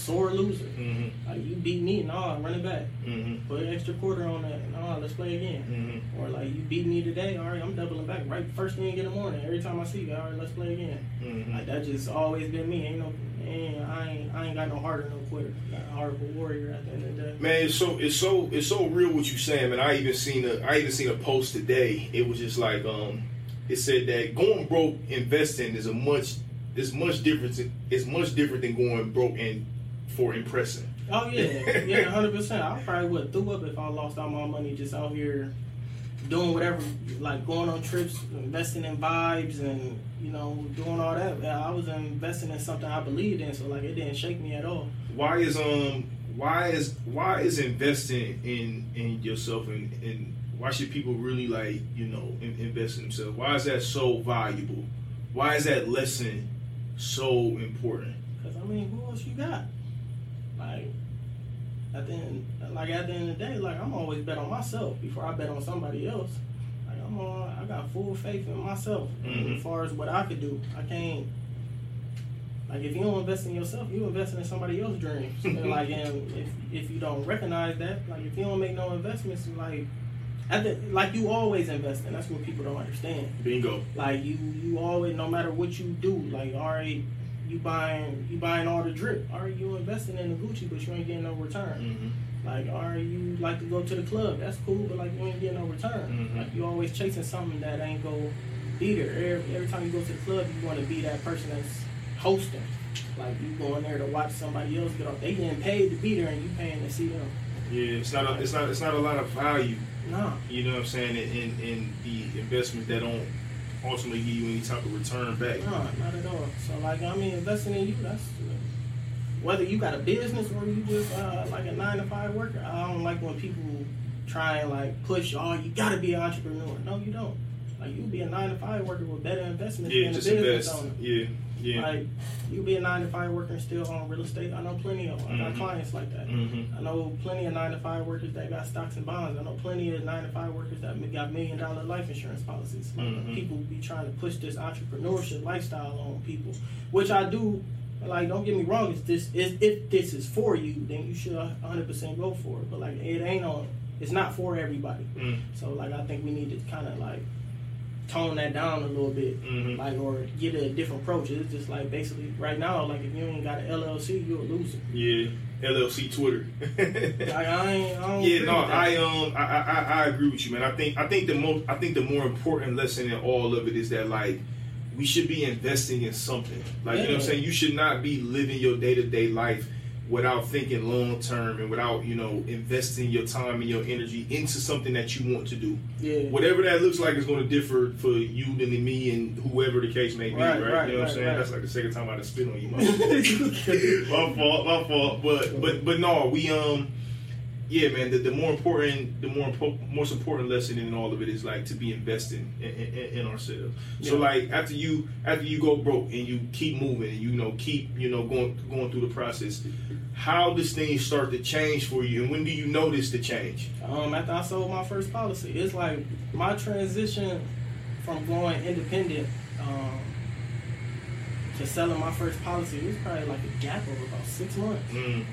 sore loser. Mm-hmm. Like you beat me, nah, run it back. Mm-hmm. Put an extra quarter on that. Nah, let's play again. Mm-hmm. Or like you beat me today, all right, I'm doubling back. Right, first thing in the morning. Every time I see you, all right, let's play again. Mm-hmm. Like that just always been me. Ain't no, ain't, I ain't, I ain't got no heart or no quitter. Heart of a warrior at the end of the day. Man, it's so it's so it's so real what you saying, man. I even seen a I even seen a post today. It was just like um, it said that going broke investing is a much is much different. It's much different than going broke and for impressing. Oh yeah, yeah, hundred percent. I probably would threw up if I lost all my money just out here doing whatever, like going on trips, investing in vibes, and you know doing all that. Yeah, I was investing in something I believed in, so like it didn't shake me at all. Why is um why is why is investing in in yourself and and why should people really like you know in, invest in themselves? Why is that so valuable? Why is that lesson so important? Cause I mean, who else you got? At the end, like at the end of the day, like I'm always bet on myself before I bet on somebody else. Like I'm on, I got full faith in myself Mhm. as far as what I could do. I can't. Like if you don't invest in yourself, you investing in somebody else's dreams. <laughs> and like and if if you don't recognize that, like if you don't make no investments, like at the, like you always invest in. That's what people don't understand. Bingo. Like you, you always, no matter what you do, like all right, you buying, you buying all the drip. Right, you investing in the Gucci, but you ain't getting no return. Mm-hmm. Like are you like to go to the club. That's cool, but like you ain't getting no return. Mhm. Like you always chasing something that ain't go be there. Every, every time you go to the club, you want to be that person that's hosting. Like you going there to watch somebody else get off. They getting paid to be there, and you paying to see them. Yeah, it's not a, it's not it's not a lot of value Nah. You know what I'm saying? In, in, in the investment that don't ultimately give you any type of return back. No, not at all. So like I mean, investing in you, that's whether you got a business or you just uh, like a nine to five worker. I don't like when people try and like push, oh, you got to be an entrepreneur. No, you don't. Like you be a nine to five worker with better investments Yeah, than a just business invest. owner. Yeah, yeah. Like you be a nine to five worker and still own real estate. I know plenty of them. I got Mhm. clients like that. Mm-hmm. I know plenty of nine to five workers that got stocks and bonds. I know plenty of nine to five workers that got million dollar life insurance policies. Like, Mhm. People be trying to push this entrepreneurship lifestyle on people, which I do. Like, don't get me wrong. If this is if this is for you, then you should 100 percent go for it. But like, it ain't on. It's not for everybody. Mm. So like, I think we need to kind of like tone that down a little bit Mhm. like or get a different approach. It's just like basically right now, like if you ain't got an LLC, you're a loser. Yeah. LLC Twitter. <laughs> Like I ain't. I don't yeah, no. I um, I, I I agree with you, man. I think I think the most I think the more important lesson in all of it is that like we should be investing in something. Like you know what I'm saying. You should not be living your day to day life without thinking long term and without you know investing your time and your energy into something that you want to do. Yeah. Whatever that looks like is going to differ for you than me and whoever the case may be, right? Right, right, you know what I'm saying? right. That's like the second time I had to spit on you. <laughs> My, <laughs> my fault, my fault. But but but no, we um yeah, man. The, the more important, the more impo- most important lesson in all of it is like to be investing in, in, in ourselves. So like after you after you go broke and you keep moving and you know keep you know going going through the process, how does things start to change for you and when do you notice the change? Um, after I sold my first policy, it's like my transition from going independent um, to selling my first policy. It was probably like a gap of about six months. Mm,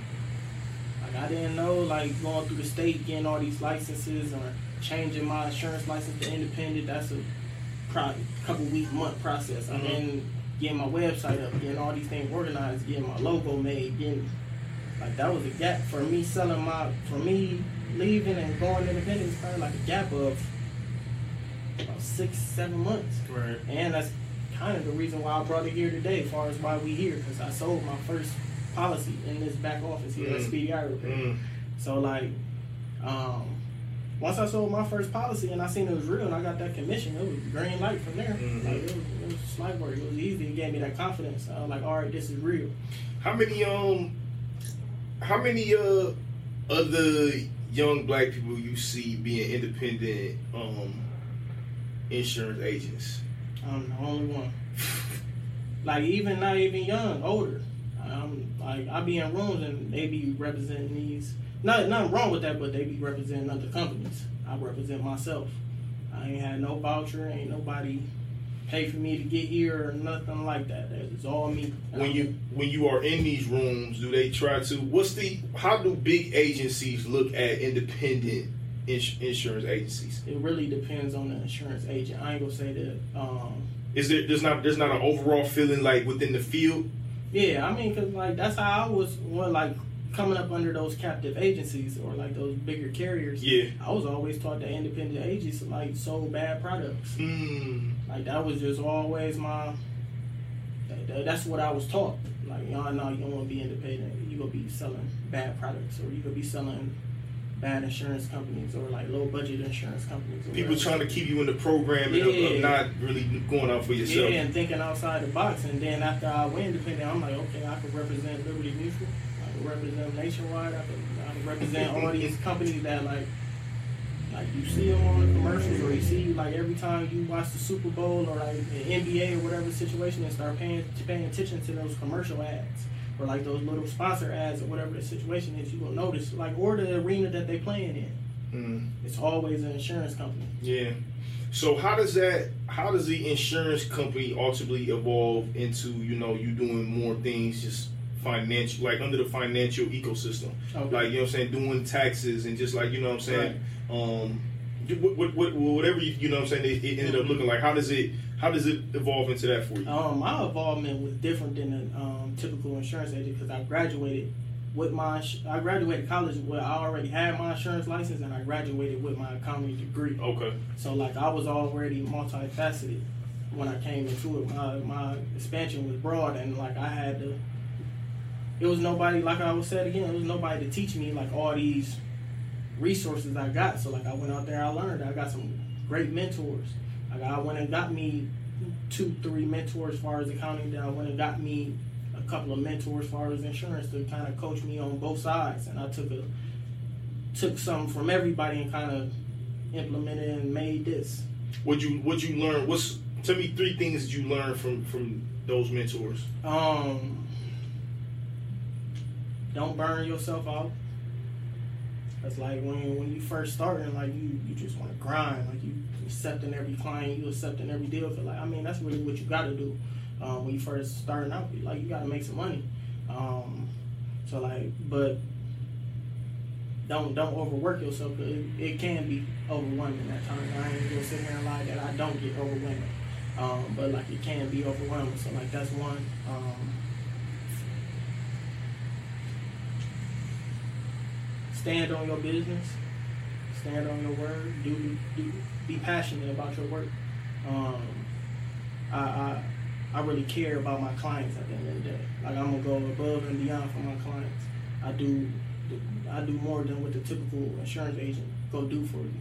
I didn't know, like going through the state, getting all these licenses, or changing my insurance license to independent. That's a pro- couple week month process. And Mhm. then getting my website up, getting all these things organized, getting my logo made, getting like that was a gap for me selling my for me leaving and going independent. It's probably like a gap of about six, seven months. right. And that's kind of the reason why I brought it here today, as far as why we here, because I sold my first policy in this back office here at Mm. Speedy Eye Repair. Mm, So like, um, once I sold my first policy and I seen it was real and I got that commission, it was green light from there. Mhm. Like it was, it was light work. It was easy. It gave me that confidence. I was like, all right, this is real. How many um how many uh other young black people you see being independent um insurance agents? I'm the only one. <laughs> like even not even young, older. Um, like I be in rooms and they be representing these. Not nothing wrong with that, but they be representing other companies. I represent myself. I ain't had no voucher. Ain't nobody pay for me to get here or nothing like that. It's all me. When you when you are in these rooms, do they try to what's the how do big agencies look at independent ins- insurance agencies? it really depends on the insurance agent. I ain't gonna say that. Um, Is there there's not there's not an overall feeling like within the field? Yeah, I mean, cause like that's how I was when like coming up under those captive agencies or like those bigger carriers. Yeah. I was always taught that independent agents like sold bad products. Mm. Like that was just always my. that- that- That's what I was taught. Like y'all know you don't want to be independent. You gonna be selling bad products, or you gonna be selling bad insurance companies, or like low budget insurance companies. People whatever. trying to keep you in the program and of- of not really going out for yourself. Yeah, and thinking outside the box. And then after I went independent, I'm like, okay, I could represent Liberty Mutual. I could represent Nationwide. I could, I could represent all these companies that like, like you see them on the commercials, or you see like every time you watch the Super Bowl or like the NBA or whatever situation, and start paying paying attention to those commercial ads. Or like those little sponsor ads or whatever the situation is, you will notice like or the arena that they playing in. Mm. It's always an insurance company. Yeah. So how does that? How does the insurance company ultimately evolve into you know you doing more things just financial like under the financial ecosystem Okay. like you know what I'm saying doing taxes and just like you know what I'm saying um what, what, what, whatever you, you know what I'm saying it, it ended up looking like how does it how does it evolve into that for you Um, my involvement was different than a um, typical insurance agent because I graduated with my I graduated college where I already had my insurance license and I graduated with my accounting degree. okay So like I was already multifaceted when I came into it. My my expansion was broad and like I had to. It was nobody like I was said again. It was nobody to teach me like all these resources I got. So like I went out there, I learned. I got some great mentors. Like I went and got me two, three mentors as far as accounting. Then I went and got me a couple of mentors as far as insurance to kind of coach me on both sides. And I took a took some from everybody and kind of implemented and made this. what you what you learn what's tell me three things that you learned from from those mentors Um, don't burn yourself out. That's like when when you first starting, like you you just want to grind, like you accepting every client, you accepting every deal. Cause like I mean that's really what you got to do um, when you first starting out. Like you got to make some money. Um, so like, but don't don't overwork yourself. It, it can be overwhelming at times. I ain't gonna sit here and lie that I don't get overwhelmed. Um, but like it can be overwhelming. So like that's one. Um, stand on your business. Stand on your word. Do, do be passionate about your work. Um, I, I I really care about my clients at the end of the day. Like I'm gonna go above and beyond for my clients. I do I do more than what the typical insurance agent go do for you.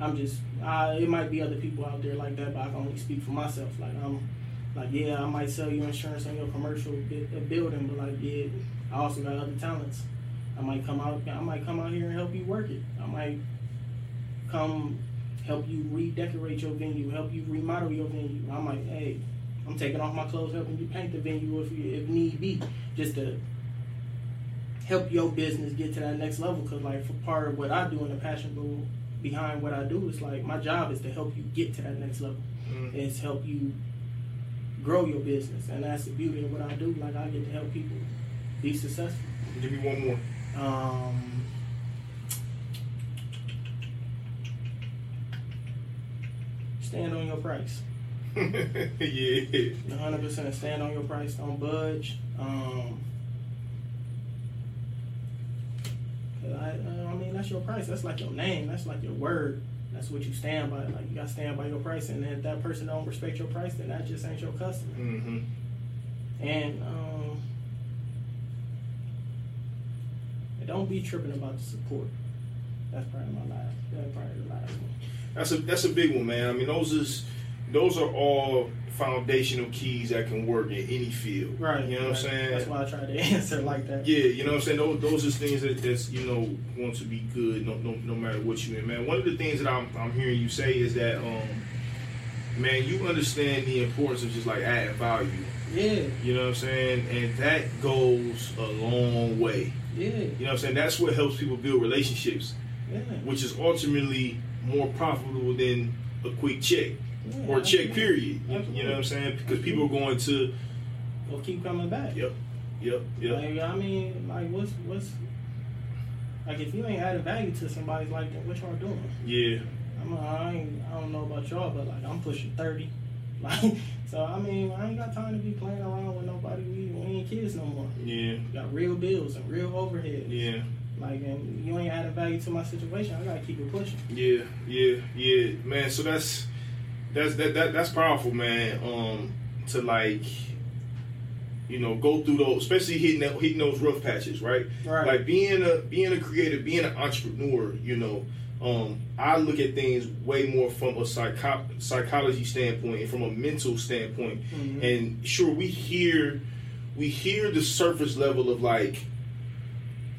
I'm just I, it might be other people out there like that, but I can only speak for myself. Like I'm like yeah, I might sell you insurance on your commercial uh, building, but like yeah, I also got other talents. I might come out I might come out here and help you work it. I might come help you redecorate your venue, help you remodel your venue. I'm like, hey, I'm taking off my clothes, helping you paint the venue if you, if need be, just to help your business get to that next level. Cause like for part of what I do and the passion behind what I do is like my job is to help you get to that next level. Mm. It's help you grow your business, and that's the beauty of what I do. Like I get to help people be successful. Give me one more. Um, stand on your price. <laughs> yeah. 100% stand on your price. Don't budge. Um, I, I mean, that's your price. That's like your name. That's like your word. That's what you stand by. Like you got to stand by your price. And if that person don't respect your price, then that just ain't your customer. Mm-hmm. And um, don't be tripping about the support. That's probably my last. That's probably the last one. That's a that's a big one, man. I mean, those is those are all foundational keys that can work in any field. Right. You know right. what I'm saying? That's why I try to <laughs> answer like that. Yeah, you know what I'm saying? Those, those are things that, that's, you know, want to be good no, no, no matter what you in, man. One of the things that I'm, I'm hearing you say is that, um, man, you understand the importance of just like adding value. Yeah. You know what I'm saying? And that goes a long way. Yeah. You know what I'm saying? That's what helps people build relationships. Yeah. Which is ultimately more profitable than a quick check yeah, or check period. You, you, know what I'm saying? Because people are going to will keep coming back. Yep. Yep. Yep. Like, I mean, like what's what's like if you ain't adding value to somebody's like what y'all doing? Yeah. I'm a, I ain't I don't know about y'all, but like I'm pushing thirty. <laughs> Like so I mean I ain't got time to be playing around with nobody. We, we ain't kids no more. Yeah. got real bills and real overhead. Yeah. Like, and you ain't adding value to my situation. I gotta keep it pushing. Yeah, yeah, yeah, man. So that's that's that, that that's powerful, man. Um, to like, you know, go through those, especially hitting that, hitting those rough patches, right? Right. Like being a being a creator, being an entrepreneur. You know, um, I look at things way more from a psycho- psychology standpoint and from a mental standpoint. Mm-hmm. And sure, we hear we hear the surface level of like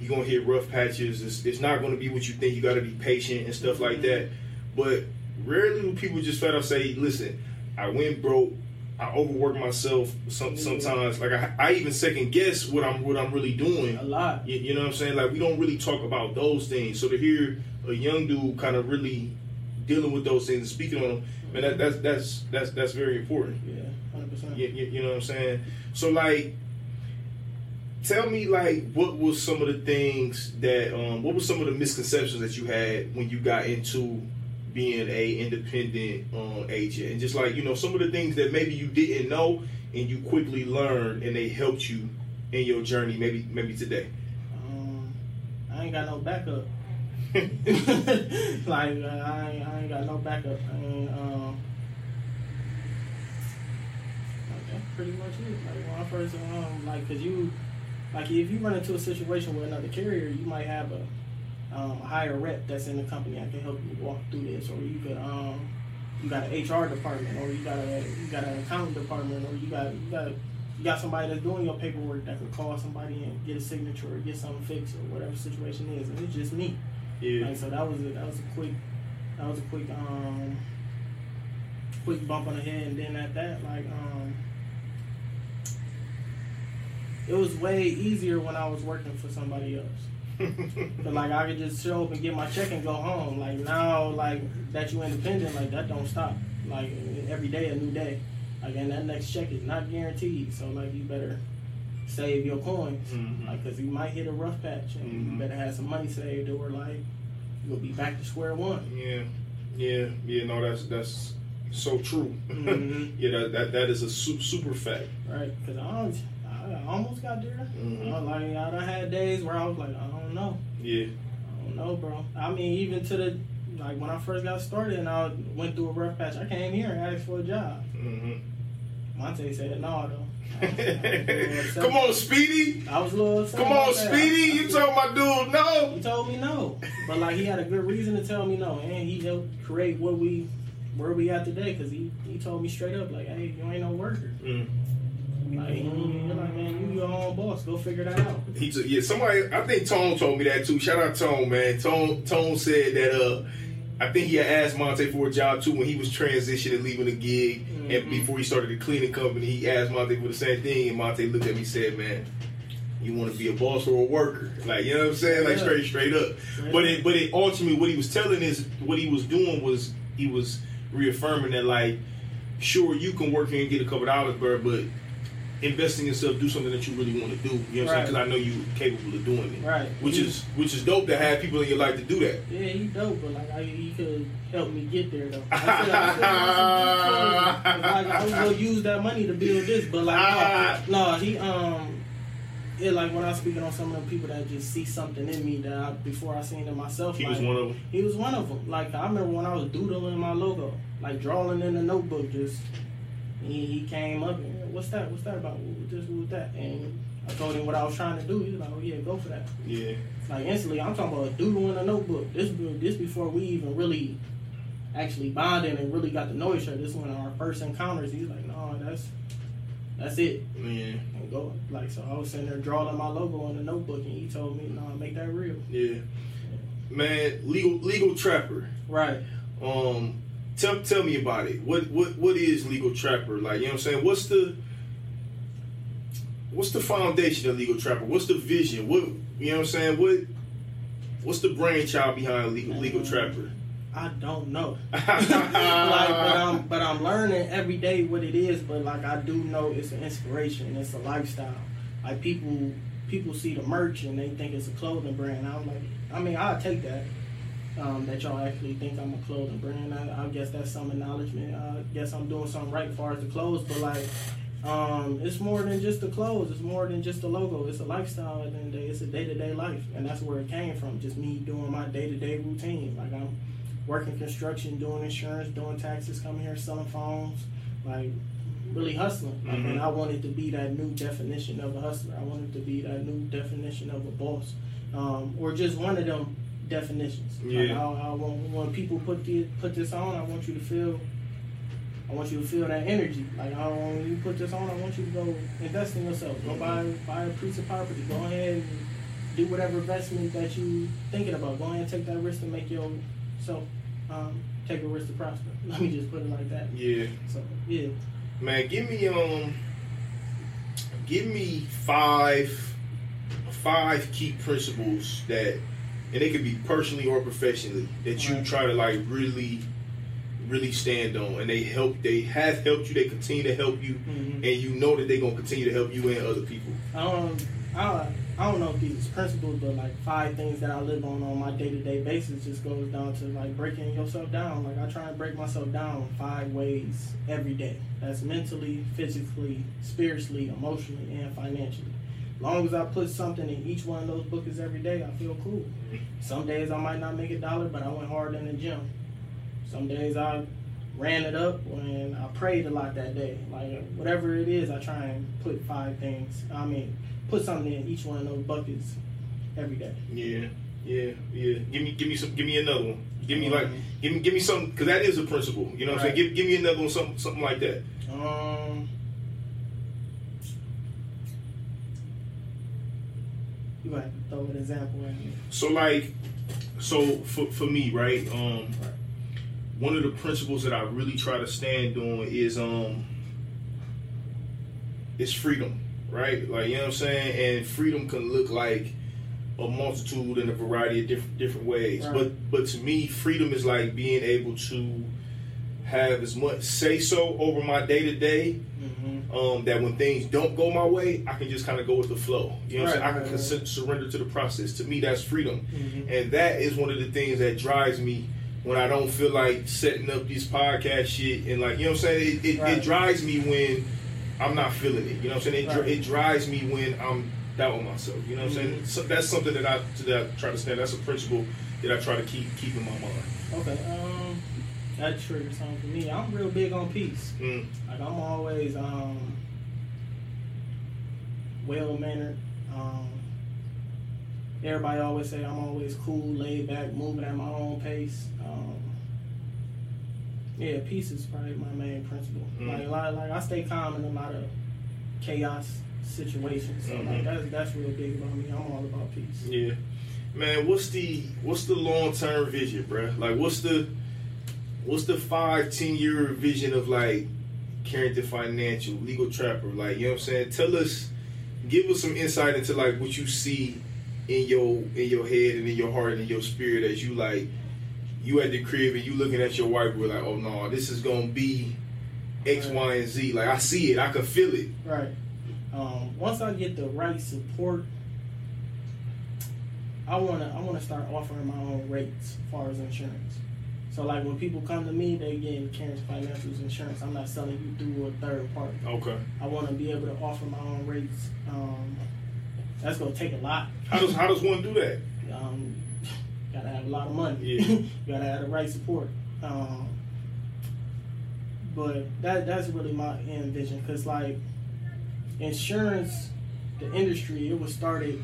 you're gonna hit rough patches. It's, it's not gonna be what you think. You got to be patient and stuff like that. But rarely do people just flat out say, "Listen, I went broke. I overworked myself. Some, sometimes, like I, I, even second guess what I'm what I'm really doing. A lot. You, you know what I'm saying? Like we don't really talk about those things. So to hear a young dude kind of really dealing with those things and speaking on them, man, that, that's that's that's that's very important. Yeah, hundred percent. You, you know what I'm saying? So like tell me like what was some of the things that um, what were some of the misconceptions that you had when you got into being a independent um, agent? And just like you know some of the things that maybe you didn't know and you quickly learned and they helped you in your journey maybe maybe today. Um, i ain't got no backup. <laughs> <laughs> Like I, ain't, I ain't got no backup. I mean um, that's pretty much it. Like when i first um, like because you like if you run into a situation with another carrier, you might have a, um, a higher rep that's in the company that can help you walk through this, or you could um, you got an HR department, or you got a you got an accounting department, or you got you got you got somebody that's doing your paperwork that could call somebody and get a signature or get something fixed or whatever situation is, and it's just me. Yeah. Like so that was a, that was a quick that was a quick um quick bump on the head, and then at that like um it was way easier when I was working for somebody else. <laughs> but like I could just show up and get my check and go home. Like now, like that you independent, like that don't stop. Like every day a new day. Like and that next check is not guaranteed. So like you better save your coins. Mm-hmm. Like because you might hit a rough patch and mm-hmm. you better have some money saved or like you'll be back to square one. Yeah, yeah, yeah. No, that's that's so true. Mm-hmm. <laughs> yeah, that, that that is a super, super fact. Right, because I don't. I almost got there. Mm-hmm. I, like I done had days where I was like, I don't know. Yeah. I don't know, bro. I mean, even to the like when I first got started and I went through a rough patch, I came here and asked for a job. Mm-hmm. Monte said no though. <laughs> Come on, Speedy. I was a little. Come on, Speedy. You told my dude no? He told me no, but like he had a good reason to tell me no, and he helped create what we where we at today. Cause he he told me straight up like, hey, you ain't no worker. Mm. You're like, man, you your own boss. Go figure that out. He took yeah. Somebody, I think Tone told me that too. Shout out Tone, man. Tone Tone said that uh, I think he had asked Monte for a job too when he was transitioning, leaving the gig, and Mhm. before he started the cleaning company, he asked Monte for the same thing, and Monte looked at me and said, "Man, you want to be a boss or a worker? Like you know what I'm saying? Like Yeah. straight straight up." But it but it ultimately what he was telling is what he was doing was he was reaffirming that like, sure you can work here and get a couple dollars, bro, but invest in yourself, do something that you really want to do. You know what I'm saying? Because I know you're capable of doing it. Right. Which He- is which is dope to have people in your life to do that. Yeah, he dope, but like I, he could help me get there though. I said, I said, I like, I was gonna use that money to build this, but like no, <laughs> no, he um, yeah, like when I was speaking on some of the people that just see something in me that I, before I seen it myself. He like, was one of them. He was one of them. Like I remember when I was doodling my logo, like drawing in the notebook, just he, he came up and what's that? What's that about? This? What that? And I told him what I was trying to do. He was like, oh yeah, go for that. Yeah. Like instantly, I'm talking about a doodle in a notebook. This this before we even really actually bonded and really got to know each other. This is one of our first encounters. He's like, no, that's that's it. Man. And go like so. I was sitting there drawing my logo in the notebook, and he told me, no, make that real. Yeah. Man, legal legal trapper. Right. Um tell tell me about it. What what what is legal trapper? Like, you know what I'm saying? What's the what's the foundation of legal trapper? What's the vision? What you know what I'm saying? What what's the brainchild behind legal legal trapper? I don't know. <laughs> <laughs> like, but I'm but I'm learning every day what it is. But like I do know it's an inspiration. And it's a lifestyle. Like people people see the merch and they think it's a clothing brand. I'm like, I mean, I'll take that. Um, that y'all actually think I'm a clothing brand. I, I guess that's some acknowledgement. I guess I'm doing something right as far as the clothes. But like, um, it's more than just the clothes. It's more than just the logo. It's a lifestyle. At the end of the day, it's a day to day life, and that's where it came from. Just me doing my day to day routine. Like I'm working construction, doing insurance, doing taxes, coming here selling phones, like really hustling. Like, Mhm. And I wanted to be that new definition of a hustler. I wanted to be that new definition of a boss, um, or just one of them definitions. Like, Yeah. I, I want when people put the, put this on, I want you to feel. I want you to feel that energy. Like I don't, when you put this on, I want you to go invest in yourself. Go buy buy a piece of property. Go ahead and do whatever investment that you thinking about. Go ahead and take that risk to make yourself um, take a risk to prosper. <laughs> Let me just put it like that. Yeah. So yeah, Man, give me um give me five five key principles that and they could be personally or professionally that you try to like really really stand on and they help they have helped you they continue to help you Mhm. and you know that they're gonna continue to help you and other people I don't I, I don't know if these principles, but like five things that I live on on my day to day basis just goes down to like breaking yourself down. Like I try and break myself down five ways every day. That's mentally, physically, spiritually, emotionally, and financially. Long as I put something in each one of those buckets every day, I feel cool. Some days I might not make a dollar, but I went hard in the gym. Some days I ran it up and I prayed a lot that day. Like whatever it is, I try and put five things. I mean, put something in each one of those buckets every day. Yeah, yeah, yeah. Give me, give me some, give me another one. Give me like, give me, give me something because that is a principle. You know what I'm saying? Give, give me another one, something, something like that. Um, you gonna have to throw an example in here. So like, so for for me, right? Um, Right. one of the principles that I really try to stand on is um, is freedom, right? Like you know what I'm saying, and freedom can look like a multitude and a variety of different different ways. Right. But but to me, freedom is like being able to have as much say so over my day to day. Um, that when things don't go my way, I can just kind of go with the flow. You know what I'm Right, saying? I can right. consent, surrender to the process. To me, that's freedom. Mm-hmm. And that is one of the things that drives me when I don't feel like setting up this podcast shit. And like, you know what I'm saying? It, it, Right. it drives me when I'm not feeling it. You know what I'm saying? It, Right. it drives me when I'm doubting myself. You know what I'm saying? Mhm. So that's something that I, that I try to stand. That's a principle that I try to keep keep in my mind. Okay. Um, that triggers something for me. I'm real big on peace. Mm. Like I'm always um well mannered. Um, everybody always say I'm always cool, laid back, moving at my own pace. Um, yeah, peace is probably my main principle. Mhm. Like, like, like I stay calm in a lot of chaos situations. So Mhm. like that's that's real big about me. I'm all about peace. Yeah, man. What's the what's the long term vision, bruh? Like, what's the what's the five ten year vision of like Carrington Financial, Legal Trapper? Like, you know what I'm saying? Tell us, give us some insight into like what you see in your in your head and in your heart and in your spirit as you like you at the crib and you looking at your wife. We're like, oh no, this is gonna be X, Right. Y, and Z. Like I see it, I can feel it. Right. Um, once I get the right support, I wanna I wanna start offering my own rates as far as insurance. So like when people come to me, they getting Carrington Financial's insurance. I'm not selling you through a third party. Okay. I want to be able to offer my own rates. Um, that's gonna take a lot. How does how does one do that? Um, <laughs> gotta have a lot of money. Yeah. <laughs> gotta have the right support. Um, but that that's really my end vision because like insurance, the industry, it was started,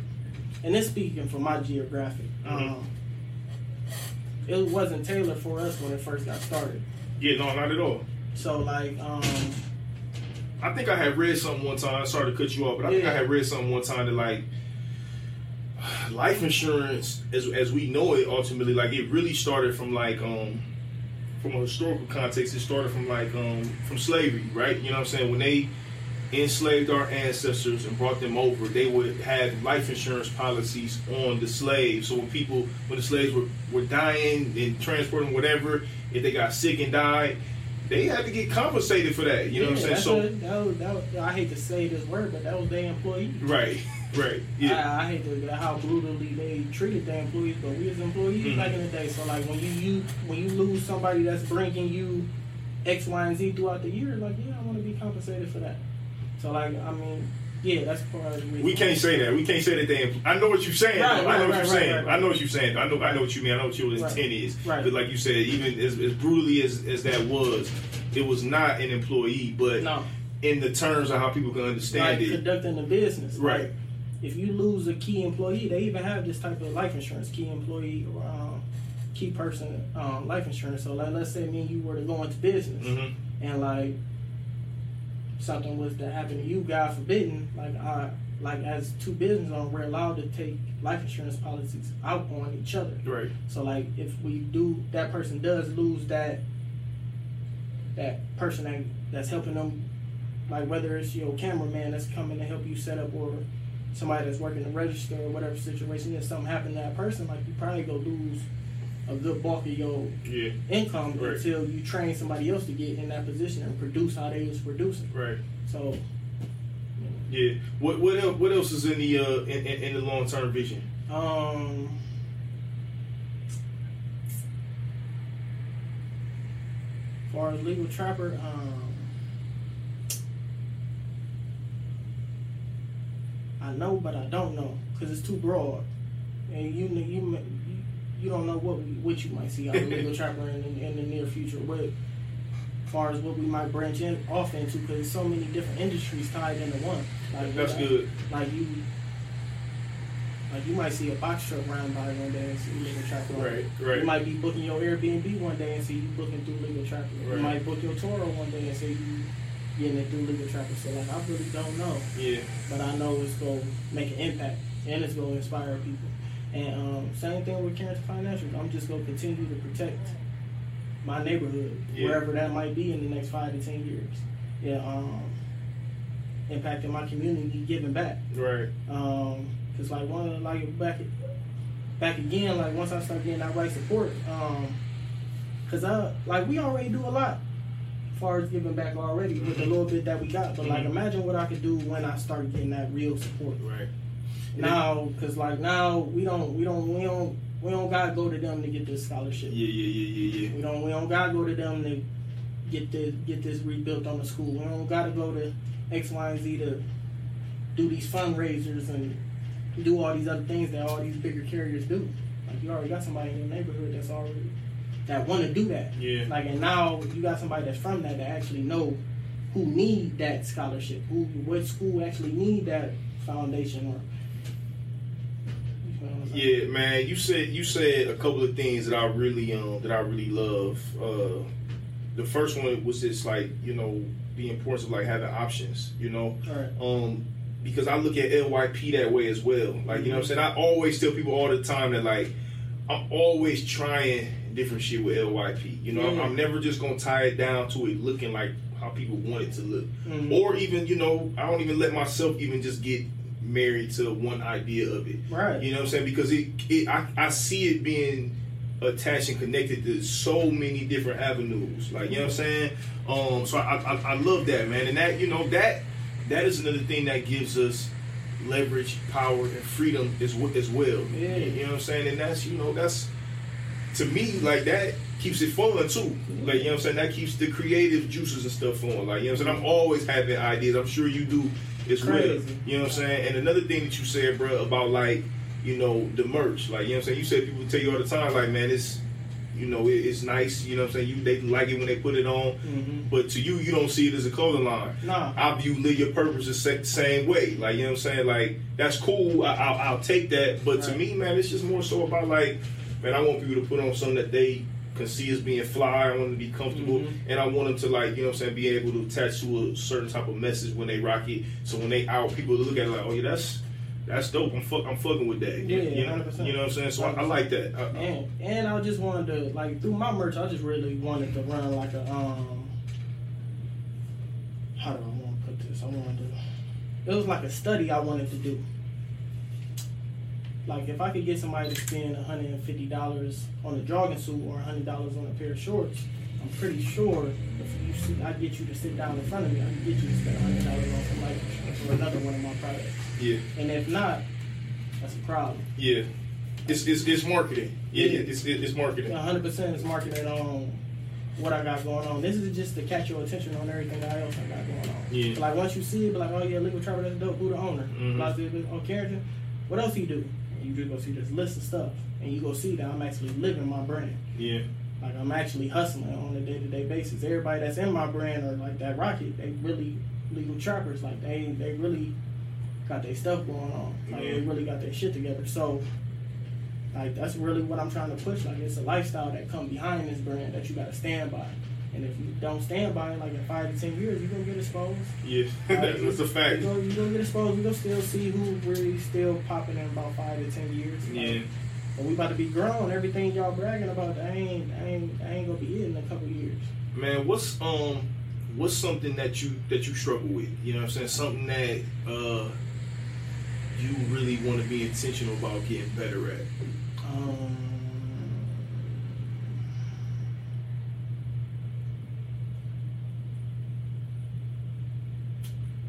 and it's speaking for my geographic. Mhm. Um, it wasn't tailored for us when it first got started. Yeah, no, not at all. So like, um, I think I had read something one time. Sorry to cut you off, but I think I had read something one time that like life insurance, as as we know it, ultimately, like it really started from like um from a historical context. It started from like um from slavery, right? You know what I'm saying? When they enslaved our ancestors and brought them over, they would have life insurance policies on the slaves. So when people, when the slaves were, were dying and transporting whatever, if they got sick and died, they had to get compensated for that. You know what I'm saying? So a- that was, that was, I hate to say this word, but that was their employee. right, right, yeah, I, I hate to, how brutally they treated their employees, but we as employees Mhm. back in the day. So like when you, you when you lose somebody that's bringing you X, Y, and Z throughout the year, like yeah, I want to be compensated for that. So like I mean, yeah, that's part of the we can't say that. We can't say that they. I know what you're saying. Right, though. I know right, what you're right, saying. right, right. I know what you're saying. I know. I know what you mean. I know what your intent Right. is. Right. But like you said, even as, as brutally as, as that was, it was not an employee, but No, in the terms of how people can like understand it. conducting the business. Right. Like, if you lose a key employee, they even have this type of life insurance, key employee or um, key person um, life insurance. So like, let's say me and you were to go into business. hmm and like something was to happen to you, God forbidden, like I like as two business owners, we're allowed to take life insurance policies out on each other. Right. So like if we do that person does lose that that person that, that's helping them like whether it's your cameraman that's coming to help you set up or somebody that's working the register or whatever situation is something happened to that person like you probably go lose a good bulk of your Yeah. income Right. until you train somebody else to get in that position and produce how they was producing. Right. So Yeah. What what else, what else is in the uh in, in, in the long term vision? um as far as legal trapper, um I know but I don't know because it's too broad. And you you you don't know what what you might see out of legal trapper in, the- in the near future. What as far as what we might branch in off into because there's so many different industries tied into one. Like That's like- good. Like you, like you might see a box truck round by one day and see legal trapper. on. Right. Right. You might be booking your Airbnb one day and see you booking through legal trapper. Right. You might book your Turo one day and see you getting it through legal trapper. So like I really don't know, Yeah. but I know it's gonna make an impact and it's gonna inspire people. And um, same thing with Carrington Financial. I'm just gonna continue to protect my neighborhood, Yeah. wherever that might be in the next five to ten years. Yeah, um, impacting my community, giving back. Right. Um, cause like one like back back again, like once I start getting that right support, um, cause I like we already do a lot as far as giving back already with the Mhm. little bit that we got. But like Mhm. imagine what I could do when I start getting that real support Right. Now, cause like now we don't we don't we don't we don't gotta go to them to get this scholarship. Yeah. Yeah. Yeah. Yeah. Yeah. We don't we don't gotta go to them to get this get this rebuilt on the school. We don't gotta go to X, Y, and Z to do these fundraisers and do all these other things that all these bigger carriers do. Like you already got somebody in your neighborhood that's already that want to do that. Yeah. Like and now you got somebody that's from that that actually know who need that scholarship, who what school actually need that foundation or. you feel what I'm Yeah, man. You said you said a couple of things that I really um that I really love. Uh, the first one was just like you know the importance of like having options. You know, Right. um, because I look at LYP that way as well. Like you know, what I'm saying I always tell people all the time that like I'm always trying different shit with LYP. You know, I'm, I'm never just gonna tie it down to it looking like how people want it to look, Mhm. or even you know I don't even let myself even just get married to one idea of it. Right. You know what I'm saying? Because it, it I, I see it being attached and connected to so many different avenues. Like you know what I'm saying? Um, so I, I I love that man, and that you know that that is another thing that gives us leverage, power, and freedom as w- as well. Yeah. You know what I'm saying? And that's you know that's to me like that keeps it fun too. Like you know what I'm saying? That keeps the creative juices and stuff flowing. Like you know what I'm saying? I'm always having ideas. I'm sure you do well. Crazy. You know what I'm saying? And another thing that you said, bro, about like you know the merch. Like you know what I'm saying? You said people tell you all the time, like man, it's you know it, it's nice. You know what I'm saying? You they like it when they put it on. Mhm. But to you, you don't see it as a clothing line. Nah. I view live your purpose the same way. Like you know what I'm saying? Like that's cool. I, I'll, I'll take that. But to me, man, it's just more so about like, man, I want people to put on something that they can see as being fly. I want them to be comfortable, Mhm. and I want them to like, you know what I'm saying, be able to attach to a certain type of message when they rock it. So when they out, people look at it like, oh yeah, that's that's dope. I'm fuck, I'm fucking with that. Yeah, you know, 100%. you know what I'm saying. So I, I like that. I- I- And and I just wanted to like through my merch, I just really wanted to run like a um. How do I want to put this? I wanted to. It was like a study I wanted to do. Like if I could get somebody to spend hundred and fifty dollars on a jogging suit or hundred dollars on a pair of shorts, I'm pretty sure if you see, I get you to sit down in front of me, I can get you to spend hundred dollars on somebody or another one of my products. yeah, And if not, that's a problem. yeah. It's, it's, it's marketing. Yeah, Yeah. it's, it's marketing. hundred percent is marketed on what I got going on. This is just to catch your attention on everything else I got going on. Yeah. Like once you see it, be like, oh yeah, Legal Trapper, that's dope. Who the owner? Mhm. Like, Oh, Carrington. What else he do? You just go see this list of stuff, and you go see that I'm actually living my brand. Yeah, Like I'm actually hustling on a day to day basis. Everybody that's in my brand or like that Rocket, they really legal trappers. Like they they really got their stuff going on. Like they really got their shit together. So like that's really what I'm trying to push. Like it's a lifestyle that come behind this brand that you gotta stand by. And if you don't stand by it, like in five to ten years, you're gonna get exposed. yeah. that's, <laughs> that's a fact. You're gonna, you gonna get exposed. We're gonna still see who really still popping in about five to ten years. Like, Yeah. but we about to be grown. Everything y'all bragging about, I ain't, I ain't, I ain't gonna be it in a couple years. Man, what's um what's something that you that you struggle with? You know what I'm saying? Something that uh you really want to be intentional about getting better at. Um,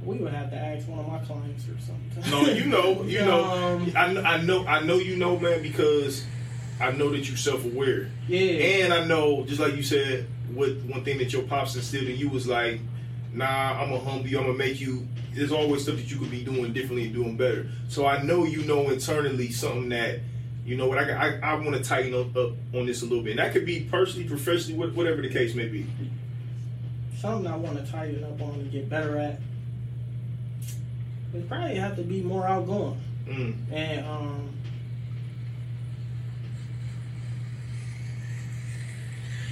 we would have to ask one of my clients or something. No, you know, you know. Um, I, I know I know you know, man, because I know that you're self aware. yeah. And I know, just like you said, what one thing that your pops instilled in you was like, nah, I'm gonna humble you, I'm gonna make you. There's always stuff that you could be doing differently and doing better. So I know you know internally something that, you know what, I I, I want to tighten up, up on this a little bit. And that could be personally, professionally, whatever the case may be. something I want to tighten up on and get better at. It probably have to be more outgoing Mm, and um.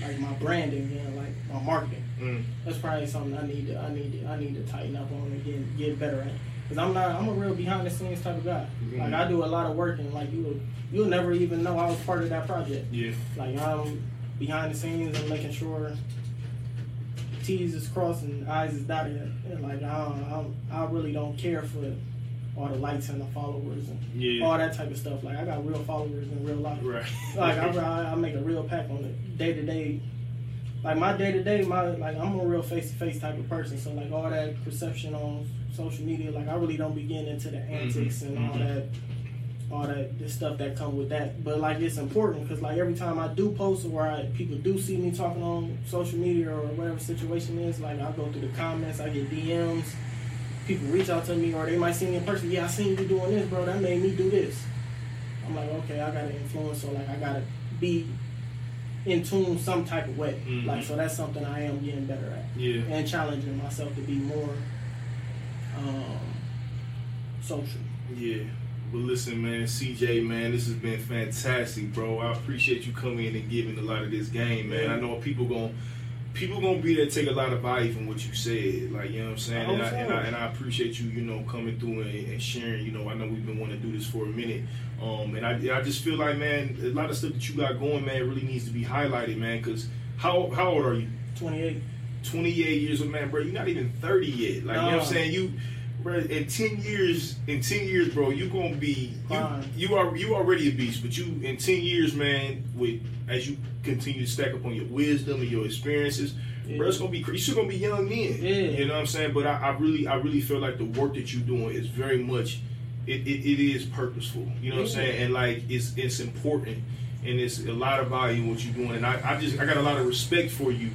Like my branding, you know, like my marketing. mm, That's probably something I need to I need to I need to tighten up on and get get better at. Cause I'm not I'm a real behind the scenes type of guy. Mhm. Like I do a lot of work and like you you'll never even know I was part of that project. yeah, Like I'm behind the scenes and making sure T's is crossed and I's is dotted. And like I I, I really don't care for all the likes and the followers and yeah, all that type of stuff. Like I got real followers in real life. right. <laughs> Like I, I, make a real pack on it day to day. Like my day to day, my like I'm a real face to face type of person. So like all that perception on social media, like I really don't be getting into the antics and all mhm. that, all that the stuff that come with that. But like it's important because like every time I do post or I, people do see me talking on social media or whatever situation is, like I go through the comments, I get DMs. People reach out to me, or they might see me in person. Yeah, I seen you doing this, bro. That made me do this. I'm like, okay, I gotta influence, so like I gotta be in tune some type of way. Mhm. Like, so that's something I am getting better at Yeah, and challenging myself to be more um, social. yeah. But listen, man, CJ, man, this has been fantastic, bro. I appreciate you coming in and giving a lot of this game, man. I know people going people gonna be there take a lot of value from what you said. Like, you know what I'm saying? And I, and I, and I appreciate you, you know, coming through and, and, sharing. You know, I know we've been wanting to do this for a minute. Um, and I, I just feel like, man, a lot of stuff that you got going, man, really needs to be highlighted, man. Because how how old are you? 28. 28 years old, man, bro. You're not even 30 yet. Like, no. you know what I'm saying? You bro, in ten years, in ten years, bro, you gonna be you, you are you already a beast, but you in ten years, man, with as you continue to stack up on your wisdom and your experiences, yeah. bro, it's gonna be you're still gonna be young then. Yeah. You know what I'm saying? But I, I, really I really feel like the work that you're doing is very much it, it, it is purposeful. You know what I'm saying? And like it's it's important and it's a lot of value in what you're doing. And I, I just I got a lot of respect for you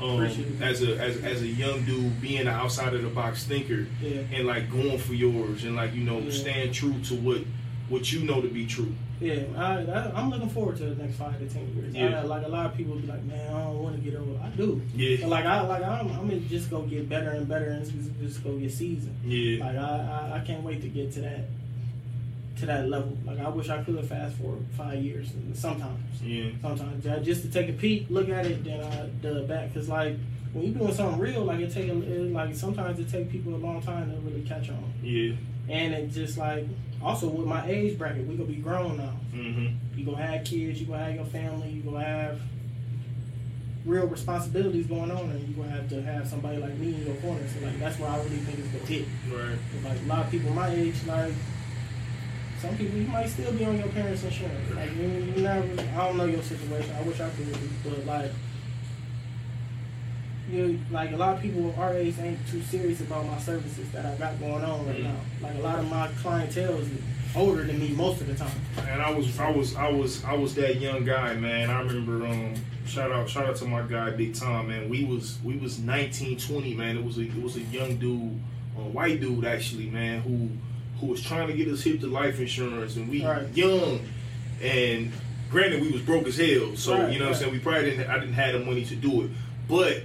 um, as a as, as a young dude being an outside of the box thinker yeah. and like going for yours and like you know yeah. staying true to what what you know to be true. Yeah, I, am looking forward to the next five to ten years. Yeah. I, like a lot of people be like, man, I don't want to get old. I do. Yeah. But like I like I'm, I'm gonna just go get better and better and just, just go get seasoned. Yeah. Like I, I I can't wait to get to that to that level. Like I wish I could have fast forward five years. Sometimes, yeah. Sometimes just to take a peek, look at it, then I dub back. Cause like when you're doing something real, like it take it, like sometimes it take people a long time to really catch on. Yeah. And it just like also with my age bracket, we gonna be grown now. Mm-hmm. You gonna have kids, you gonna have your family, you gonna have real responsibilities going on, and you're gonna have to have somebody like me in your corner. So like that's why I really think it's the fit. Right. Like a lot of people my age, like some people you might still be on your parents' insurance. Like you, you never. I don't know your situation. I wish I could, but like you, like a lot of people our age ain't too serious about my services that I got going on right mm-hmm. now. Like a lot of my clientele is older than me most of the time. And I was, I was, I was, I was that young guy, man. I remember. um Shout out, shout out to my guy Big Tom, man. We was, we was 19, 20, man. It was a, it was a young dude, a white dude actually, man, who who was trying to get us hip to life insurance, and we right. young, and granted we was broke as hell, so right, you know right. what I'm saying. We probably didn't. I didn't have the money to do it, but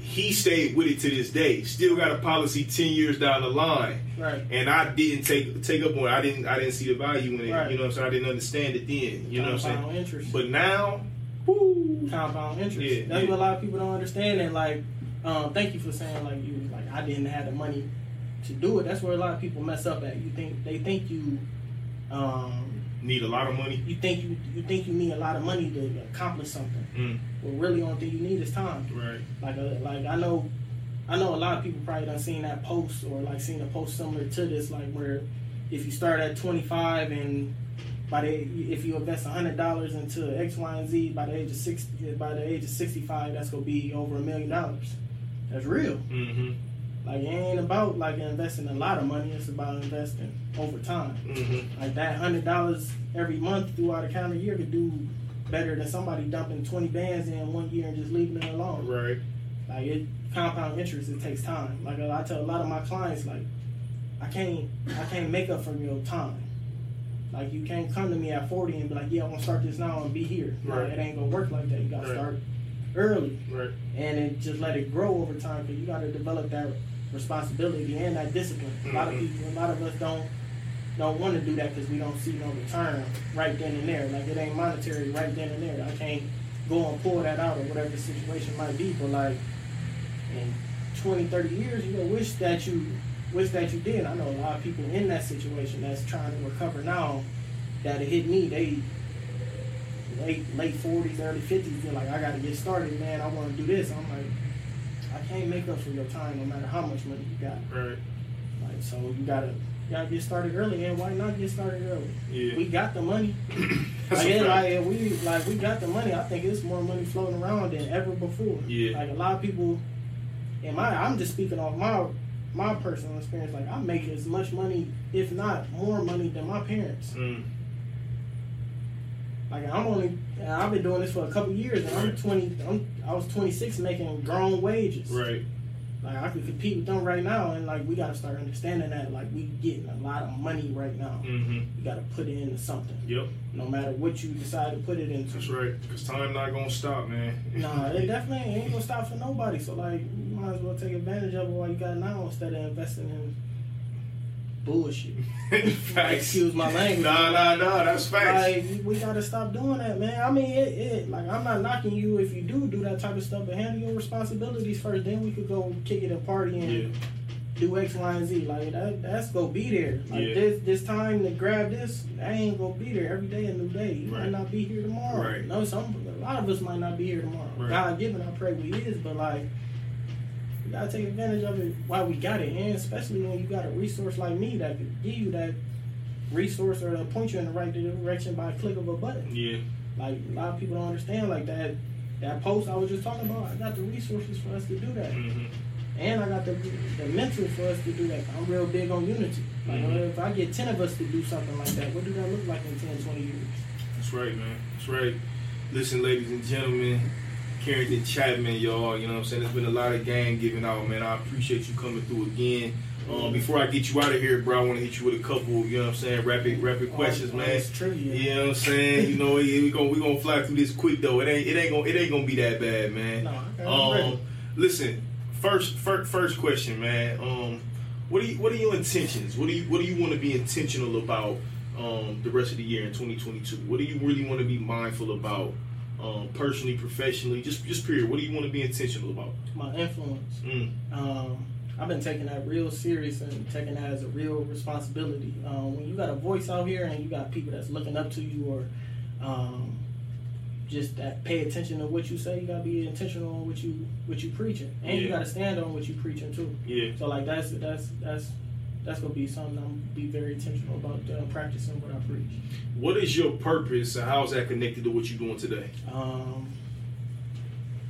he stayed with it to this day. Still got a policy ten years down the line, right? And I didn't take take up on it. I didn't. I didn't see the value in it. Right. You know what I'm saying. I didn't understand it then. You know what I'm saying. Interest. But now, woo, compound interest. Yeah, That's yeah. what a lot of people don't understand. And like, um, thank you for saying like you like I didn't have the money to do it. That's where a lot of people mess up at. You think they think you um, need a lot of money. You think you you think you need a lot of money to accomplish something. Mm. Well, really, only thing you need is time. Right. Like a, uh, like I know. I know a lot of people probably done seen that post or like seen a post similar to this, like where if you start at 25 and by the if you invest hundred dollars into X, Y, and Z by the age of six by the age of 65, that's gonna be over a million dollars. That's real. Mm-hmm. Like it ain't about like investing a lot of money. It's about investing over time. Mm-hmm. Like that hundred dollars every month throughout a calendar year could do better than somebody dumping twenty bands in one year and just leaving it alone. Right. Like it compound interest. It takes time. Like I tell a lot of my clients, like I can't I can't make up for your time. Like you can't come to me at forty and be like, yeah, I want to start this now and be here. Right. Like, it ain't gonna work like that. You gotta right. start early. Right. And it just let it grow over time because you gotta develop that responsibility and that discipline. A lot of mm-hmm. people, a lot of us don't don't want to do that because we don't see no return right then and there. Like it ain't monetary right then and there. I can't go and pull that out or whatever the situation might be. But like in 20, 30 years, you know, wish that you wish that you did. I know a lot of people in that situation that's trying to recover now that it hit me. They late late 40s, early 50s. They're like, I got to get started, man. I want to do this. I'm like I can't make up for your time no matter how much money you got. Right. Like so you gotta you gotta get started early and why not get started early? Yeah. We got the money. <coughs> like, yeah, like we like we got the money. I think it's more money floating around than ever before. Yeah. Like a lot of people in my I'm just speaking off my my personal experience, like I make as much money, if not more money, than my parents. Mm. Like I'm only, I've been doing this for a couple years, and I'm 20. I'm, I was 26, making grown wages. Right. Like I could compete with them right now, and like we got to start understanding that like we getting a lot of money right now. Mm-hmm. You got to put it into something. Yep. No matter what you decide to put it into. That's right. Cause time not gonna stop, man. <laughs> nah, it definitely ain't gonna stop for nobody. So like, you might as well take advantage of it while you got now instead of investing in bullshit. <laughs> facts. Excuse my language. Nah, nah, nah. That's facts. Like we- gotta stop doing that, man. I mean, it, it like I'm not knocking you if you do do that type of stuff, but handle your responsibilities first. Then we could go kick it and party and yeah. do X, Y, and Z. Like that, that's gonna be there. Like Yeah. this, this time to grab this, I ain't gonna be there every day. A new day. You Right. might not be here tomorrow. Right. No, some a lot of us might not be here tomorrow. Right. God given, I pray we is, but like. We gotta take advantage of it while we got it, and especially when you got a resource like me that could give you that resource or point you in the right direction by a click of a button. Yeah. Like a lot of people don't understand. Like that, that post I was just talking about. I got the resources for us to do that, hmm and I got the the mental for us to do that. I'm real big on unity. Like Mhm. if I get ten of us to do something like that, what do that look like in 10, 20 years? That's right, man. That's right. Listen, ladies and gentlemen, Carrington Chatman, y'all. You know what I'm saying? There's been a lot of game giving out, man. I appreciate you coming through again. Um, before I get you out of here, bro, I want to hit you with a couple, you know what I'm saying, rapid, rapid questions, all man. this trivia. You know what I'm saying? You know, we gonna we gonna fly through this quick though. It ain't it ain't gonna it ain't gonna be that bad, man. No, okay, I'm Um, ready. listen, first, first first question, man. Um, what are you, what are your intentions? What do you what do you want to be intentional about um, the rest of the year in 2022? What do you really want to be mindful about, um, personally, professionally, just just period? What do you want to be intentional about? My influence. Mm, Um, I've been taking that real serious and taking that as a real responsibility. Um, when you got a voice out here and you got people that's looking up to you or um, just that pay attention to what you say, you gotta be intentional on what you what you preaching, and you gotta stand on what you preaching too. yeah, So like that's that's that's that's gonna be something I'm gonna be very intentional about uh, practicing what I preach. what is your purpose and how is that connected to what you're doing today? Um,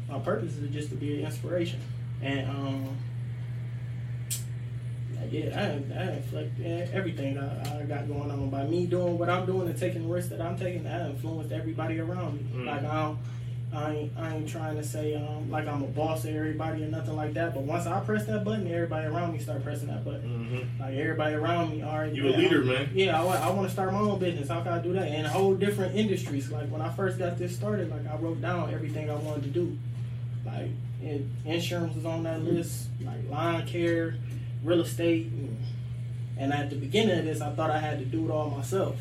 my purpose is just to be an inspiration, and um, yeah, I, I inflect everything I, I got going on by me doing what I'm doing and taking the risks that I'm taking. I influenced everybody around me. Mm. Like I don't. I ain't, I ain't trying to say um, like I'm a boss of everybody or nothing like that. But once I press that button, everybody around me start pressing that button. Mm-hmm. Like everybody around me, right. You a leader, I'm- man. Yeah, I, want to start my own business. How can I do that? In whole different industries. Like when I first got this started, like I wrote down everything I wanted to do. Like it, insurance was on that list, like lawn care, real estate, and, and at the beginning of this, I thought I had to do it all myself.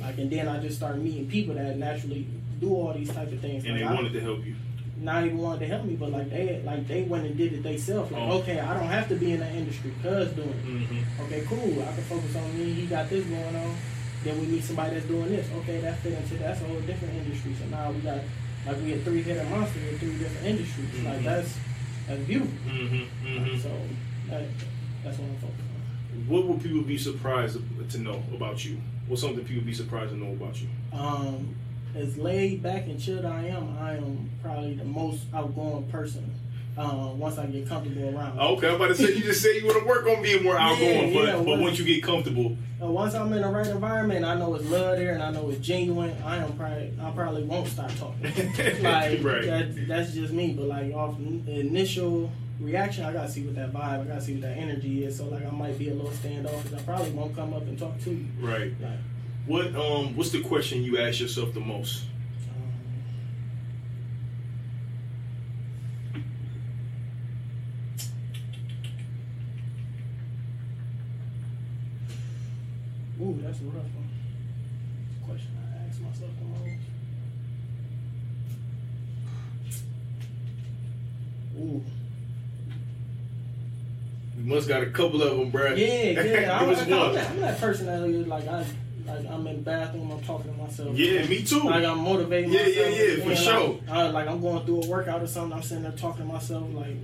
Like and then I just started meeting people that naturally do all these type of things. And they Like, I- wanted to help you. not even wanted to help me, but like they like they went and did it themselves. Like, Oh. okay, I don't have to be in that industry, cuz doing it. Mm-hmm. Okay, cool. I can focus on me. He got this going on. Then we meet somebody that's doing this. Okay, that fit into that's a whole different industry. So now we got like we had three headed monster in three different industries. Like Mhm. that's that's beautiful. Mm-hmm. Mm-hmm. So that, that's what I'm focused on. What would people be surprised to know about you? What's something people be surprised to know about you? Um, as laid back and chilled I am, I am probably the most outgoing person. Uh, once I get comfortable around. Okay, I'm about to say you just said you want to work on being more outgoing, Yeah, but yeah, but well- once you get comfortable, Uh, once I'm in the right environment, I know it's love there, and I know it's genuine. I am probably, I probably won't stop talking. <laughs> like Right. that, that's just me. But like off initial reaction, I gotta see what that vibe, I gotta see what that energy is. So like I might be a little standoffish. I probably won't come up and talk to you. right? Like, What um what's the question you ask yourself the most? ooh, that's a rough one. Question I ask myself the most. Ooh. You must got a couple of them, bruh. Yeah, yeah. <laughs> I'm, us I'm, that, I'm that person that like I like I'm in the bathroom, I'm talking to myself. Yeah, me too. Like I'm motivating Yeah, myself. yeah, yeah, yeah, for sure. Like, I, like I'm going through a workout or something. I'm sitting there talking to myself, like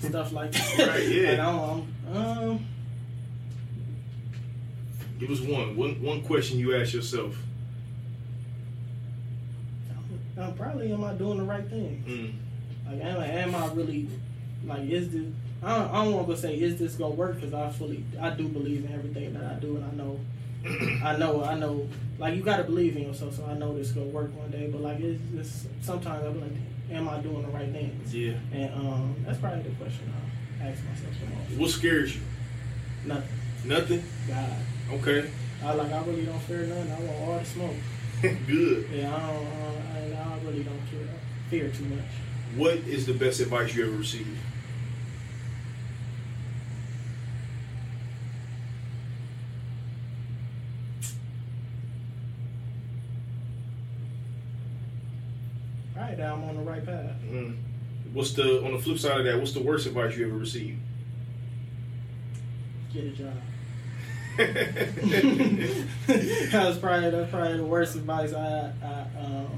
stuff like that. <laughs> Right, yeah. Like, I'm, I'm, um, Give us one. One one question you ask yourself. I'm, I'm probably am I doing the right thing? Mm. Like am, I- am I really like is this? I don't, I don't want to say is this gonna work because I fully I do believe in everything that I do and I know I know, I know. Like you gotta believe in yourself, so I know this gonna work one day. But like, it's, it's sometimes I'm like, am I doing the right things? Yeah. And um, that's probably the question I ask myself the most. What scares you? Nothing. Nothing. God. Okay. I like. I really don't fear nothing. I want all the smoke. <laughs> Good. Yeah. I don't. Uh, I, I really don't care. Fear too much. What is the best advice you ever received? Right now, I'm on the right path. Mm. What's the on the flip side of that? What's the worst advice you ever received? Get a job. <laughs> that's probably that's probably the worst advice I I um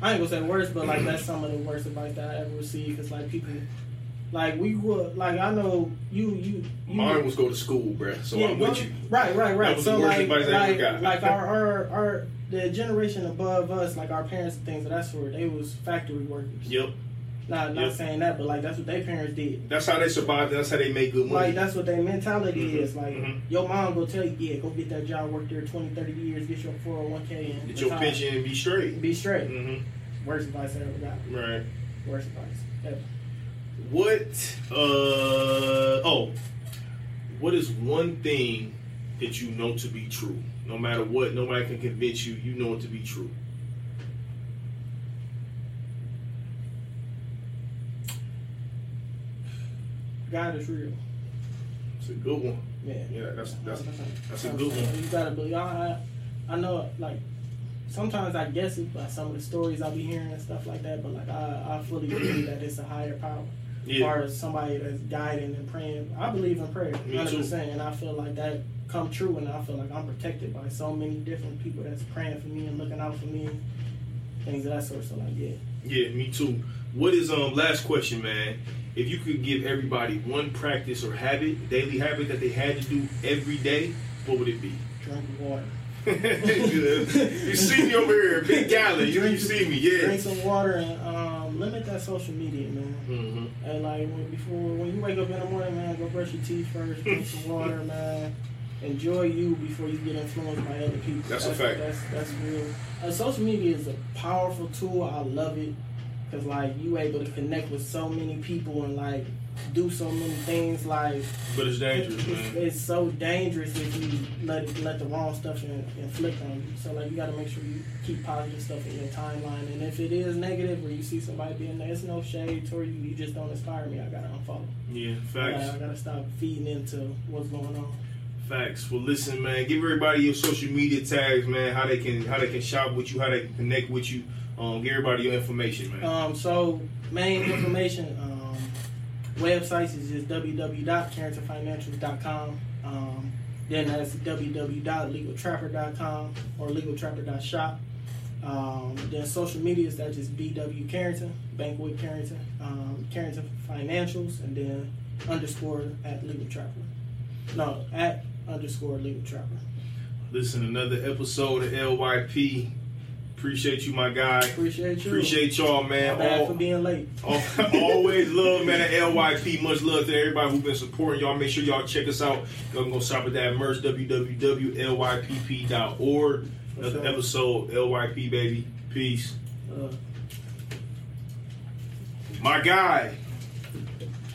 I ain't gonna say worst, but like that's some of the worst advice that I ever received. Cause like people, like we would like I know you you you. Mine was go to school, bruh. So I'm go- with you. Right, right, That right. was So like, advice I ever like, like our, our our the generation above us, like our parents and things of that sort, they was factory workers. Yep. Not not Yep. saying that, but like that's what their parents did. That's how they survived. That's how they make good money. Like that's what their mentality Mhm, is. Like mhm. your mom will tell you, yeah, go get that job, work there 20, 30 years, get your 401k and Get your pension and be straight. Be straight. hmm Worst advice I ever got. Right. Worst advice ever. What? Uh oh. What is one thing that you know to be true? No matter what, nobody can convince you. You know it to be true. God is real. It's a good one. Yeah. Yeah, that's that's that's a good one. You gotta believe. I, I, I know, like, sometimes I guess it by some of the stories I'll be hearing and stuff like that, but like, I, I fully believe that it's a higher power. As Yeah. far as somebody that's guiding and praying, I believe in prayer, hundred percent, and I feel like that come true, and I feel like I'm protected by so many different people that's praying for me and looking out for me, things of that sort. So like, yeah, Yeah, me too. What is um last question, man? If you could give everybody one practice or habit, daily habit that they had to do every day, what would it be? drink water, <laughs> you see me over here, big gallon. You, you see me, yeah. drink some water, and um, limit that social media, man. hmm And like when, before, when you wake up in the morning, man, go brush your teeth first, drink some <laughs> water, man. Enjoy you before you get influenced by other people. That's a fact. That's that's real. Uh, social media is a powerful tool. I love it because like you able to connect with so many people and like do so many things. Like But it's dangerous, it's, man. it's so dangerous if you let let the wrong stuff in, inflict on you. So like you got to make sure you keep positive stuff in your timeline. And if it is negative where you see somebody being there, it's no shade toward you. You just don't inspire me. I gotta unfollow. Yeah, facts. gotta, I gotta stop feeding into what's going on. Facts. Well, listen, man. Give everybody your social media tags, man. How they can how they can shop with you, how they can connect with you. Um, give everybody your information, man. Um, so main information, um, websites is just www.carringtonfinancials.com. Um, then that's www.legaltrapper.com or legaltrapper.shop. Um, then social media is that just BW Carrington, Bankway Carrington, um, Carrington Financials, and then underscore at Legal Trapper. No, at underscore Legal Trapper. Listen, another episode of LYP. Appreciate you, my guy. Appreciate you. Appreciate y'all, man. bad All, for being late. <laughs> Al- Always love, man, at LYP. Much love to everybody who's been supporting y'all. Make sure y'all check us out. Y'all can go shop at that merch, www.lypp.org. Another sure. episode, LYP, baby. Peace. Uh, My guy.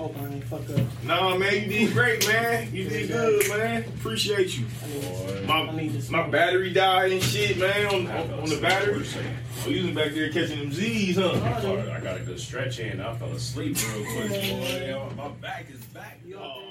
Hope I ain't fuck up. Nah, man, you did great, man. You did good, man. Appreciate you. I need, Boy. My, I need this. my battery died and shit, man, on, on, on the battery. for a. Oh, you was back there catching them Z's, huh? I got a good stretch in. I fell asleep real quick. Boy, my back is back. Oh,